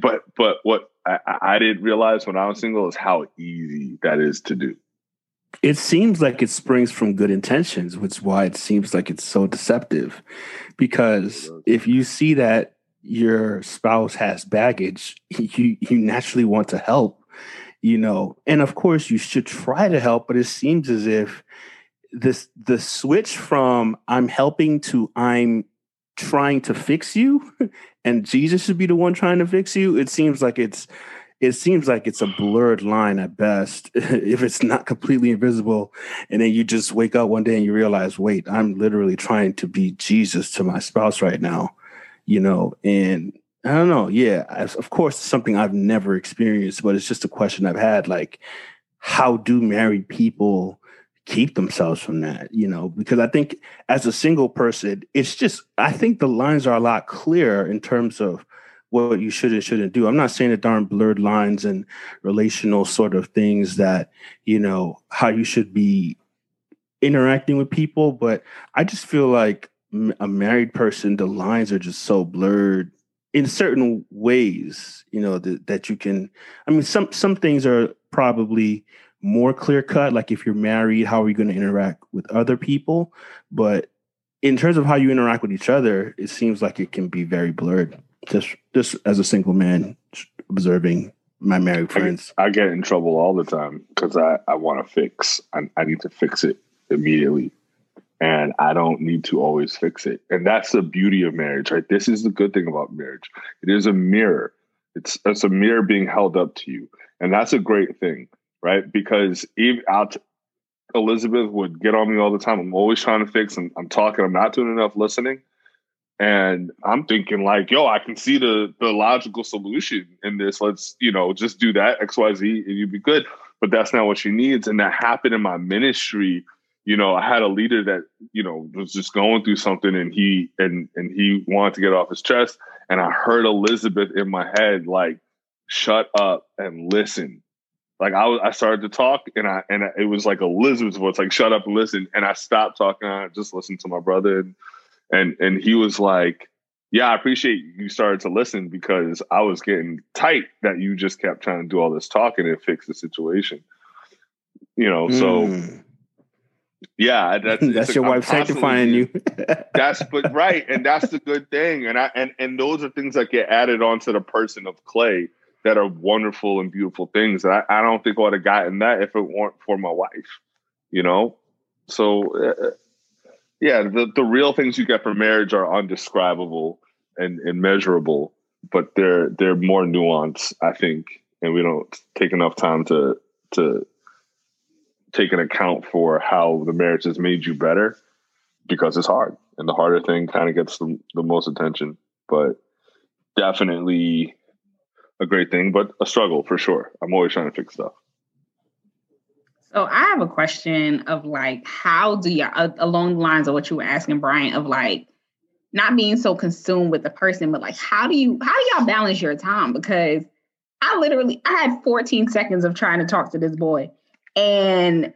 but but what I, I didn't realize when I was single is how easy that is to do. It seems like it springs from good intentions, which is why it seems like it's so deceptive. Because if you see that your spouse has baggage, [laughs] you you naturally want to help, you know. And of course you should try to help, but it seems as if this the switch from I'm helping to I'm trying to fix you [laughs] and Jesus should be the one trying to fix you, it seems like it's it seems like it's a blurred line at best [laughs] if it's not completely invisible and then you just wake up one day and you realize wait i'm literally trying to be jesus to my spouse right now you know and i don't know yeah of course it's something i've never experienced but it's just a question i've had like how do married people keep themselves from that, you know, because I think as a single person, it's just, I think the lines are a lot clearer in terms of what you should and shouldn't do. I'm not saying that aren't blurred lines and relational sort of things that, you know, how you should be interacting with people, but I just feel like a married person, the lines are just so blurred in certain ways, you know, that, that you can, I mean, some, some things are probably more clear cut. Like if you're married, how are you going to interact with other people? But in terms of how you interact with each other, it seems like it can be very blurred. Just just as a single man observing my married friends. I get, I get in trouble all the time because I, I want to fix. I, I need to fix it immediately. And I don't need to always fix it. And that's the beauty of marriage, right? This is the good thing about marriage. It is a mirror. It's it's a mirror being held up to you. And that's a great thing right? Because even out Elizabeth would get on me all the time. I'm always trying to fix. and I'm talking. I'm not doing enough listening. And I'm thinking like, yo, I can see the the logical solution in this. Let's, you know, just do that X, Y, Z, and you'd be good. But that's not what she needs. And that happened in my ministry. You know, I had a leader that, you know, was just going through something and he and and he wanted to get off his chest. And I heard Elizabeth in my head, like, shut up and listen. Like I was, I started to talk, and I and it was like a lizard's voice, like shut up and listen. And I stopped talking. I just listened to my brother, and and and he was like, "Yeah, I appreciate you started to listen because I was getting tight that you just kept trying to do all this talking and fix the situation." You know, so Mm. yeah, that's [laughs] That's your I'm wife sanctifying you. [laughs] that's but right, and that's the [laughs] good thing. And I and and those are things that get added onto the person of Clay that are wonderful and beautiful things. I, I don't think I would have gotten that if it weren't for my wife. You know, so uh, yeah, the the real things you get from marriage are undescribable and and measurable, but they're they're more nuanced, I think, and we don't take enough time to to take an account for how the marriage has made you better because it's hard and the harder thing kind of gets the, the most attention but definitely a great thing but a struggle for sure i'm always trying to fix stuff So I have a question of like, how do you uh, along the lines of what you were asking Brian of like not being so consumed with the person, but like how do you how do y'all balance your time? Because I literally I had 14 seconds of trying to talk to this boy, and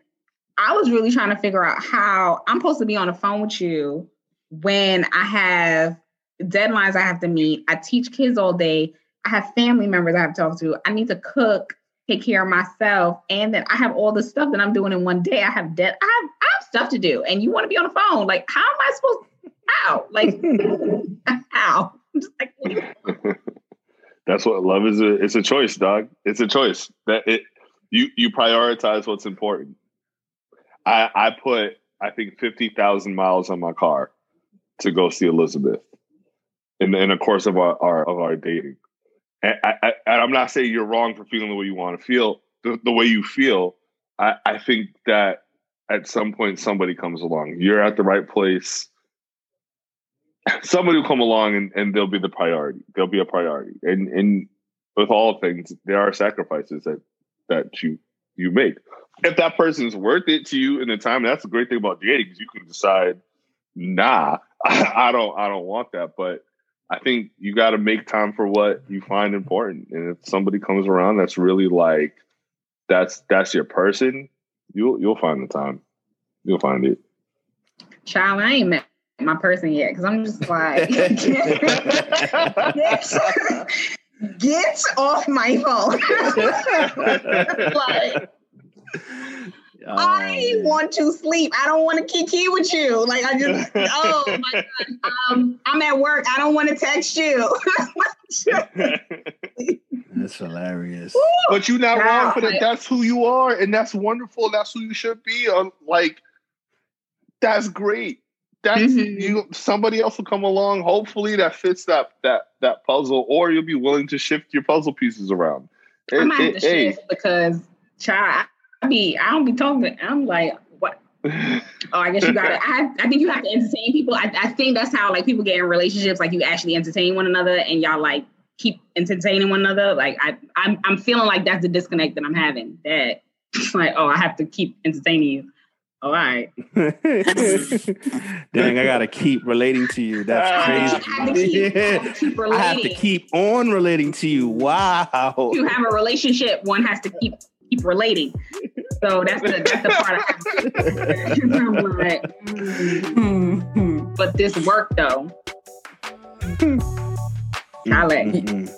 I was really trying to figure out how I'm supposed to be on the phone with you when I have deadlines I have to meet. I teach kids all day. I have family members I have to talk to. I need to cook take care of myself, and then I have all the stuff that I'm doing in one day. I have debt. I have, I have stuff to do, and you want to be on the phone. Like, how am I supposed? How? Like, [laughs] how? I'm [laughs] just like, that's what love is a it's a choice dog it's a choice that it you you prioritize what's important i i put i think 50,000 miles on my car to go see elizabeth in the, in the course of our, our of our dating and, I, I'm not saying you're wrong for feeling the way you want to feel the, the way you feel I, I think that at some point somebody comes along you're at the right place somebody will come along and, and they'll be the priority. They'll be a priority. And and with all things, there are sacrifices that that you you make. If that person's worth it to you in the time, that's the great thing about dating because you can decide, nah, I, [laughs] I don't I don't want that. But I think you got to make time for what you find important. And if somebody comes around that's really like that's that's your person, you'll you'll find the time. You'll find it. child, I ain't met my person yet because I'm just like, [laughs] get, off my phone. [laughs] like, I Um, want to sleep. I don't want to kiki with you. Like I just, [laughs] oh my god. Um, I'm at work. I don't want to text you. [laughs] That's hilarious. But you're not wrong for that. That's who you are, and that's wonderful. That's who you should be. Um, like, that's great. That's Mhm. you. Somebody else will come along. Hopefully, that fits that that that puzzle, or you'll be willing to shift your puzzle pieces around. I It- might have to hey. shift because child, I be I don't be talking. I'm like, what? [laughs] Oh, I guess you gotta. I, I think you have to entertain people. I, I think that's how like people get in relationships. Like you actually entertain one another, and y'all like keep entertaining one another. Like I, I'm I'm feeling like that's the disconnect that I'm having. That it's [laughs] like, oh, I have to keep entertaining you. All right. [laughs] Dang, I gotta keep relating to you. That's I have to crazy. keep, I have to keep I have to keep on relating to you. Wow. you have a relationship, one has to keep keep relating. So that's the that's the part I have. to I'm like, mm. Hmm. but this work though. Chalet. Mm-mm.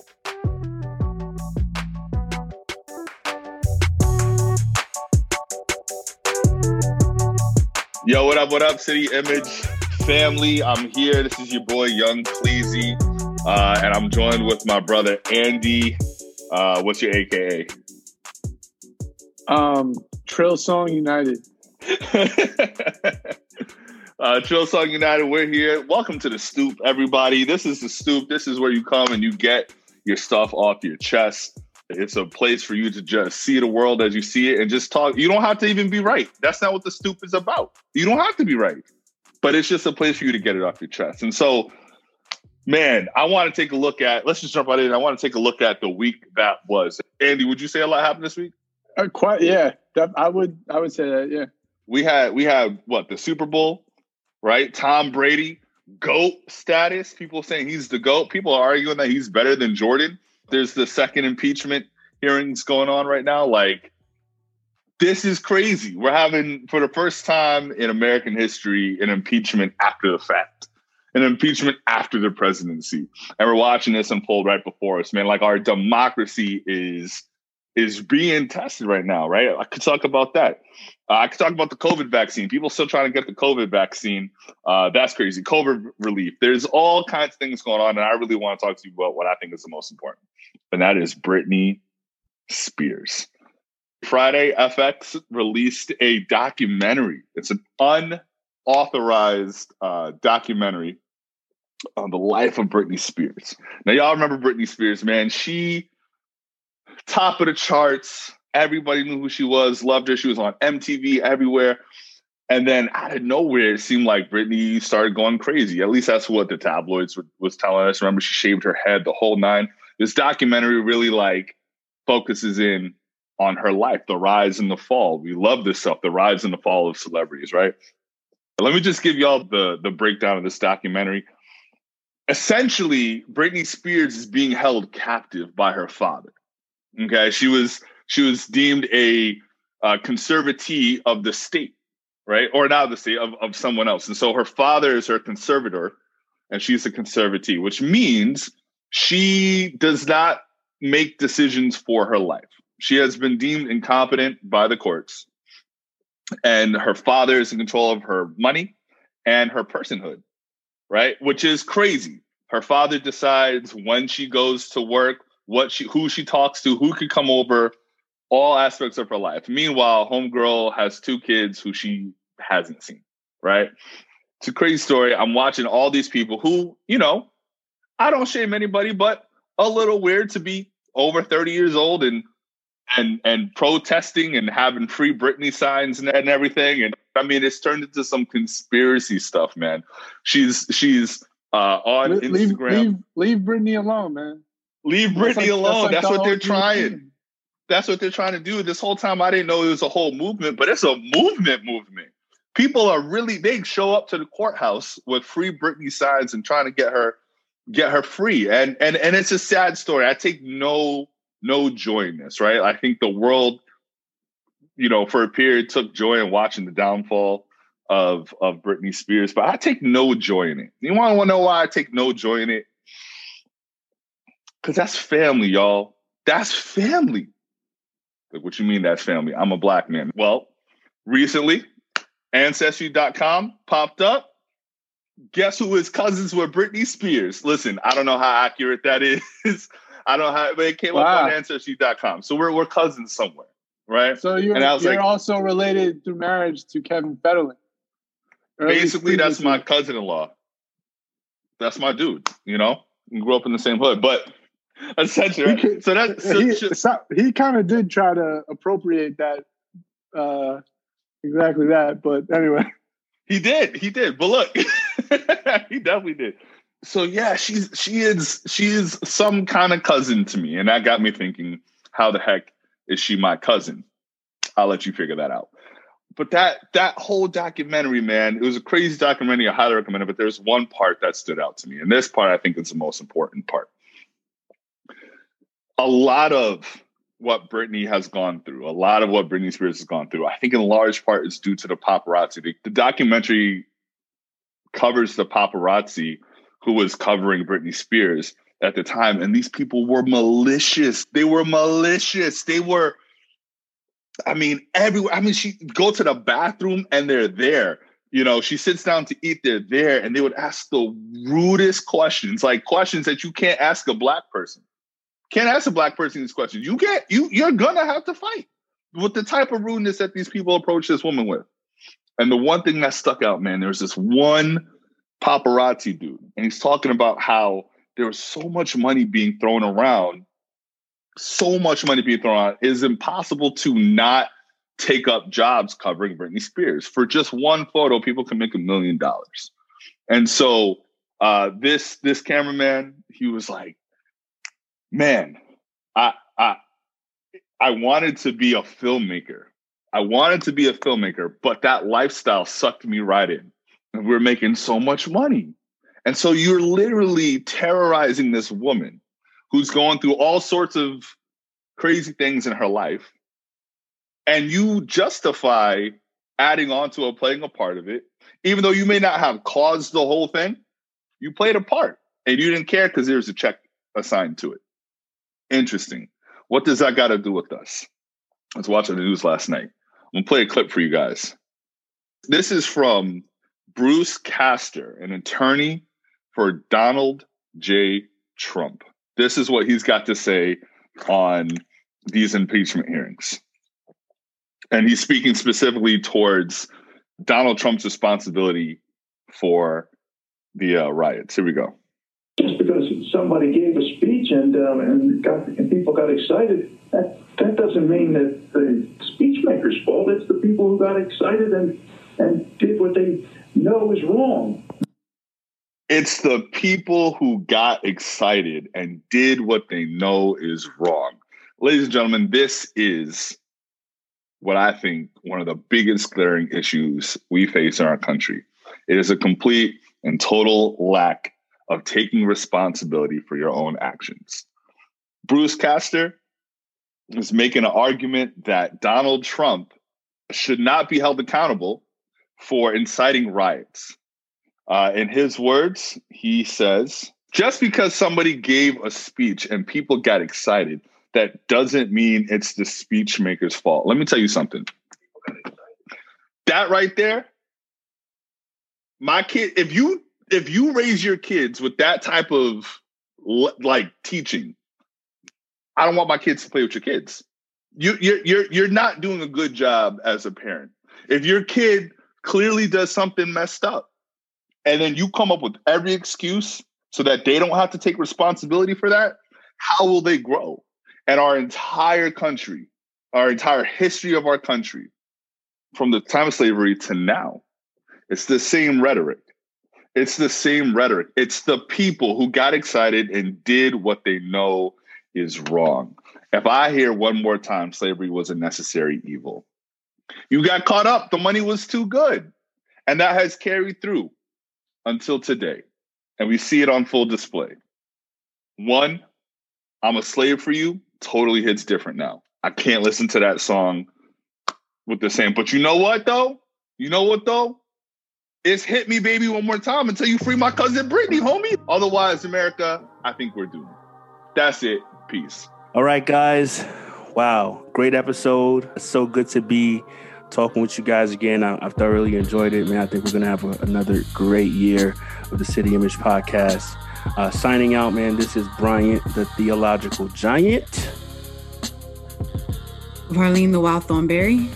Yo, what up? What up, City Image family? I'm here. This is your boy Young Cleasy, uh, and I'm joined with my brother Andy. Uh, what's your AKA? Um, Trill Song United. [laughs] uh, Trill Song United, we're here. Welcome to the Stoop, everybody. This is the Stoop. This is where you come and you get your stuff off your chest. It's a place for you to just see the world as you see it and just talk. You don't have to even be right. That's not what the Stoop is about. You don't have to be right, but it's just a place for you to get it off your chest. And so, man, I want to take a look at. Let's just jump right in. I want to take a look at the week that was. Andy, would you say a lot happened this week? Uh, quite, yeah. That, I would, I would say that. Yeah. we had we had what the Super Bowl, right? Tom Brady, GOAT status. People saying he's the GOAT. People are arguing that he's better than Jordan. there's the second impeachment hearings going on right now. Like, this is crazy. We're having, for the first time in American history, an impeachment after the fact, an impeachment after the presidency. And we're watching this unfold right before us, man. Like, our democracy is is being tested right now, right? I could talk about that. Uh, I could talk about the COVID vaccine. People still trying to get the COVID vaccine. Uh, that's crazy. COVID relief. There's all kinds of things going on, and I really want to talk to you about what I think is the most important, and that is Britney Spears. Friday, FX released a documentary. It's an unauthorized uh, documentary on the life of Britney Spears. Now, y'all remember Britney Spears, man? She top of the charts. Everybody knew who she was, loved her. She was on MTV everywhere. And then out of nowhere, it seemed like Britney started going crazy. At least that's what the tabloids was telling us. Remember, she shaved her head, the whole nine. This documentary really like focuses in on her life, the rise and the fall. We love this stuff, the rise and the fall of celebrities, right? Let me just give y'all the the breakdown of this documentary. Essentially, Britney Spears is being held captive by her father. Okay, she was she was deemed a uh, conservatee of the state, right, or not the state of, of someone else, and so her father is her conservator, and she's a conservatee, which means she does not make decisions for her life. She has been deemed incompetent by the courts, and her father is in control of her money and her personhood, right? Which is crazy. Her father decides when she goes to work, what she who she talks to, who could come over, all aspects of her life. Meanwhile, homegirl has two kids who she hasn't seen, right? It's a crazy story. I'm watching all these people who, you know, I don't shame anybody, but a little weird to be over 30 years old and and and protesting and having free Britney signs and, and everything. And I mean, it's turned into some conspiracy stuff, man. She's she's uh, on leave, Instagram. Leave, leave Britney alone, man. Leave Britney like, alone. That's, like that's the what they're trying. That's what they're trying to do. This whole time, I didn't know it was a whole movement, but it's a movement. Movement. People are really they show up to the courthouse with free Britney signs and trying to get her get her free. And and and it's a sad story. I take no no joy in this. Right. I think the world, you know, for a period took joy in watching the downfall of of Britney Spears, but I take no joy in it. You want to know why I take no joy in it? Because that's family, y'all. That's family. Like, what you mean that's family? I'm a black man. Well, recently, Ancestry.com popped up. Guess who his cousins were? Britney Spears? Listen, I don't know how accurate that is. [laughs] I don't know how, but it came wow. up on Ancestry.com. So we're, we're cousins somewhere, right? So you're, and I was you're like, also related through marriage to Kevin Federline. Basically, that's my cousin in law. That's my dude, you know? We grew up in the same hood. But essentially. So that so, he, he kind of did try to appropriate that, uh, exactly that. But anyway, he did, he did. But look, [laughs] he definitely did. So yeah, she's she is she is some kind of cousin to me, and that got me thinking, how the heck is she my cousin? I'll let you figure that out. But that that whole documentary, man, it was a crazy documentary. I highly recommend it. But there's one part that stood out to me, and this part I think is the most important part a lot of what Britney has gone through, a lot of what Britney Spears has gone through, I think in large part is due to the paparazzi. The, the documentary covers the paparazzi who was covering Britney Spears at the time. And these people were malicious. They were malicious. They were, I mean, everywhere. I mean, she go to the bathroom and they're there. You know, she sits down to eat, they're there, and they would ask the rudest questions, like questions that you can't ask a black person. Can't ask a black person these questions. You get you you're gonna have to fight with the type of rudeness that these people approach this woman with. And the one thing that stuck out, man, there's this one paparazzi dude, and he's talking about how there was so much money being thrown around, so much money being thrown around, it is impossible to not take up jobs covering Britney Spears. For just one photo, people can make a million dollars. And so uh, this this cameraman, he was like, man, I I I wanted to be a filmmaker. I wanted to be a filmmaker, but that lifestyle sucked me right in. And we are making so much money. And so you're literally terrorizing this woman who's going through all sorts of crazy things in her life, and you justify adding on to it, playing a part of it, even though you may not have caused the whole thing, you played a part and you didn't care because there's a check assigned to it. Interesting. What does that got to do with us? I was watching the news last night. I'm gonna play a clip for you guys. This is from Bruce Castor, an attorney for Donald J. Trump. This is what he's got to say on these impeachment hearings. And he's speaking specifically towards Donald Trump's responsibility for the uh, riots. Here we go. Just because somebody gave a speech and um, and, got, and people got excited, that that doesn't mean that the speechmaker's fault. It's the people who got excited and and did what they know is wrong. It's the people who got excited and did what they know is wrong. Ladies and gentlemen, this is what I think one of the biggest glaring issues we face in our country. It is a complete and total lack of taking responsibility for your own actions. Bruce Castor is making an argument that Donald Trump should not be held accountable for inciting riots. Uh, in his words, he says, just because somebody gave a speech and people got excited, that doesn't mean it's the speech maker's fault. Let me tell you something. That right there, my kid, if you if you raise your kids with that type of like teaching, I don't want my kids to play with your kids. You you're you're you're not doing a good job as a parent. If your kid clearly does something messed up, and then you come up with every excuse so that they don't have to take responsibility for that, how will they grow? And our entire country, our entire history of our country, from the time of slavery to now, it's the same rhetoric. It's the same rhetoric. It's the people who got excited and did what they know is wrong. If I hear one more time slavery was a necessary evil, you got caught up. The money was too good. And that has carried through until today. And we see it on full display. One, I'm a slave for you totally hits different now. I can't listen to that song with the same. But you know what though? You know what though? It's hit me, baby, one more time until you free my cousin Britney, homie. Otherwise, America, I think we're doomed. That's it. Peace. All right, guys. Wow, great episode. It's so good to be talking with you guys again. I, have thoroughly enjoyed it, man. I think we're gonna have a, another great year of the City Image podcast. Uh, signing out, man. This is Bryant, the theological giant. Marlene, the wild thornberry.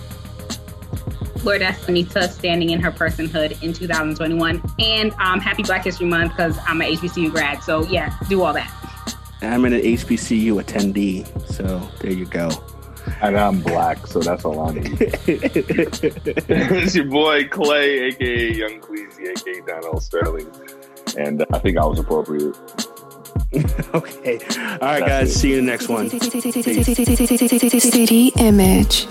Lord Estamita standing in her personhood in 2021. And um, happy Black History Month because I'm an HBCU grad. So, yeah, do all that. I'm an HBCU attendee. So, there you go. And I'm black, so that's all I need. it's your boy Clay, aka Young Queasy, aka Donald Sterling and I think I was appropriate. okay. All right, That's guys. It. See you in the next one. City Image.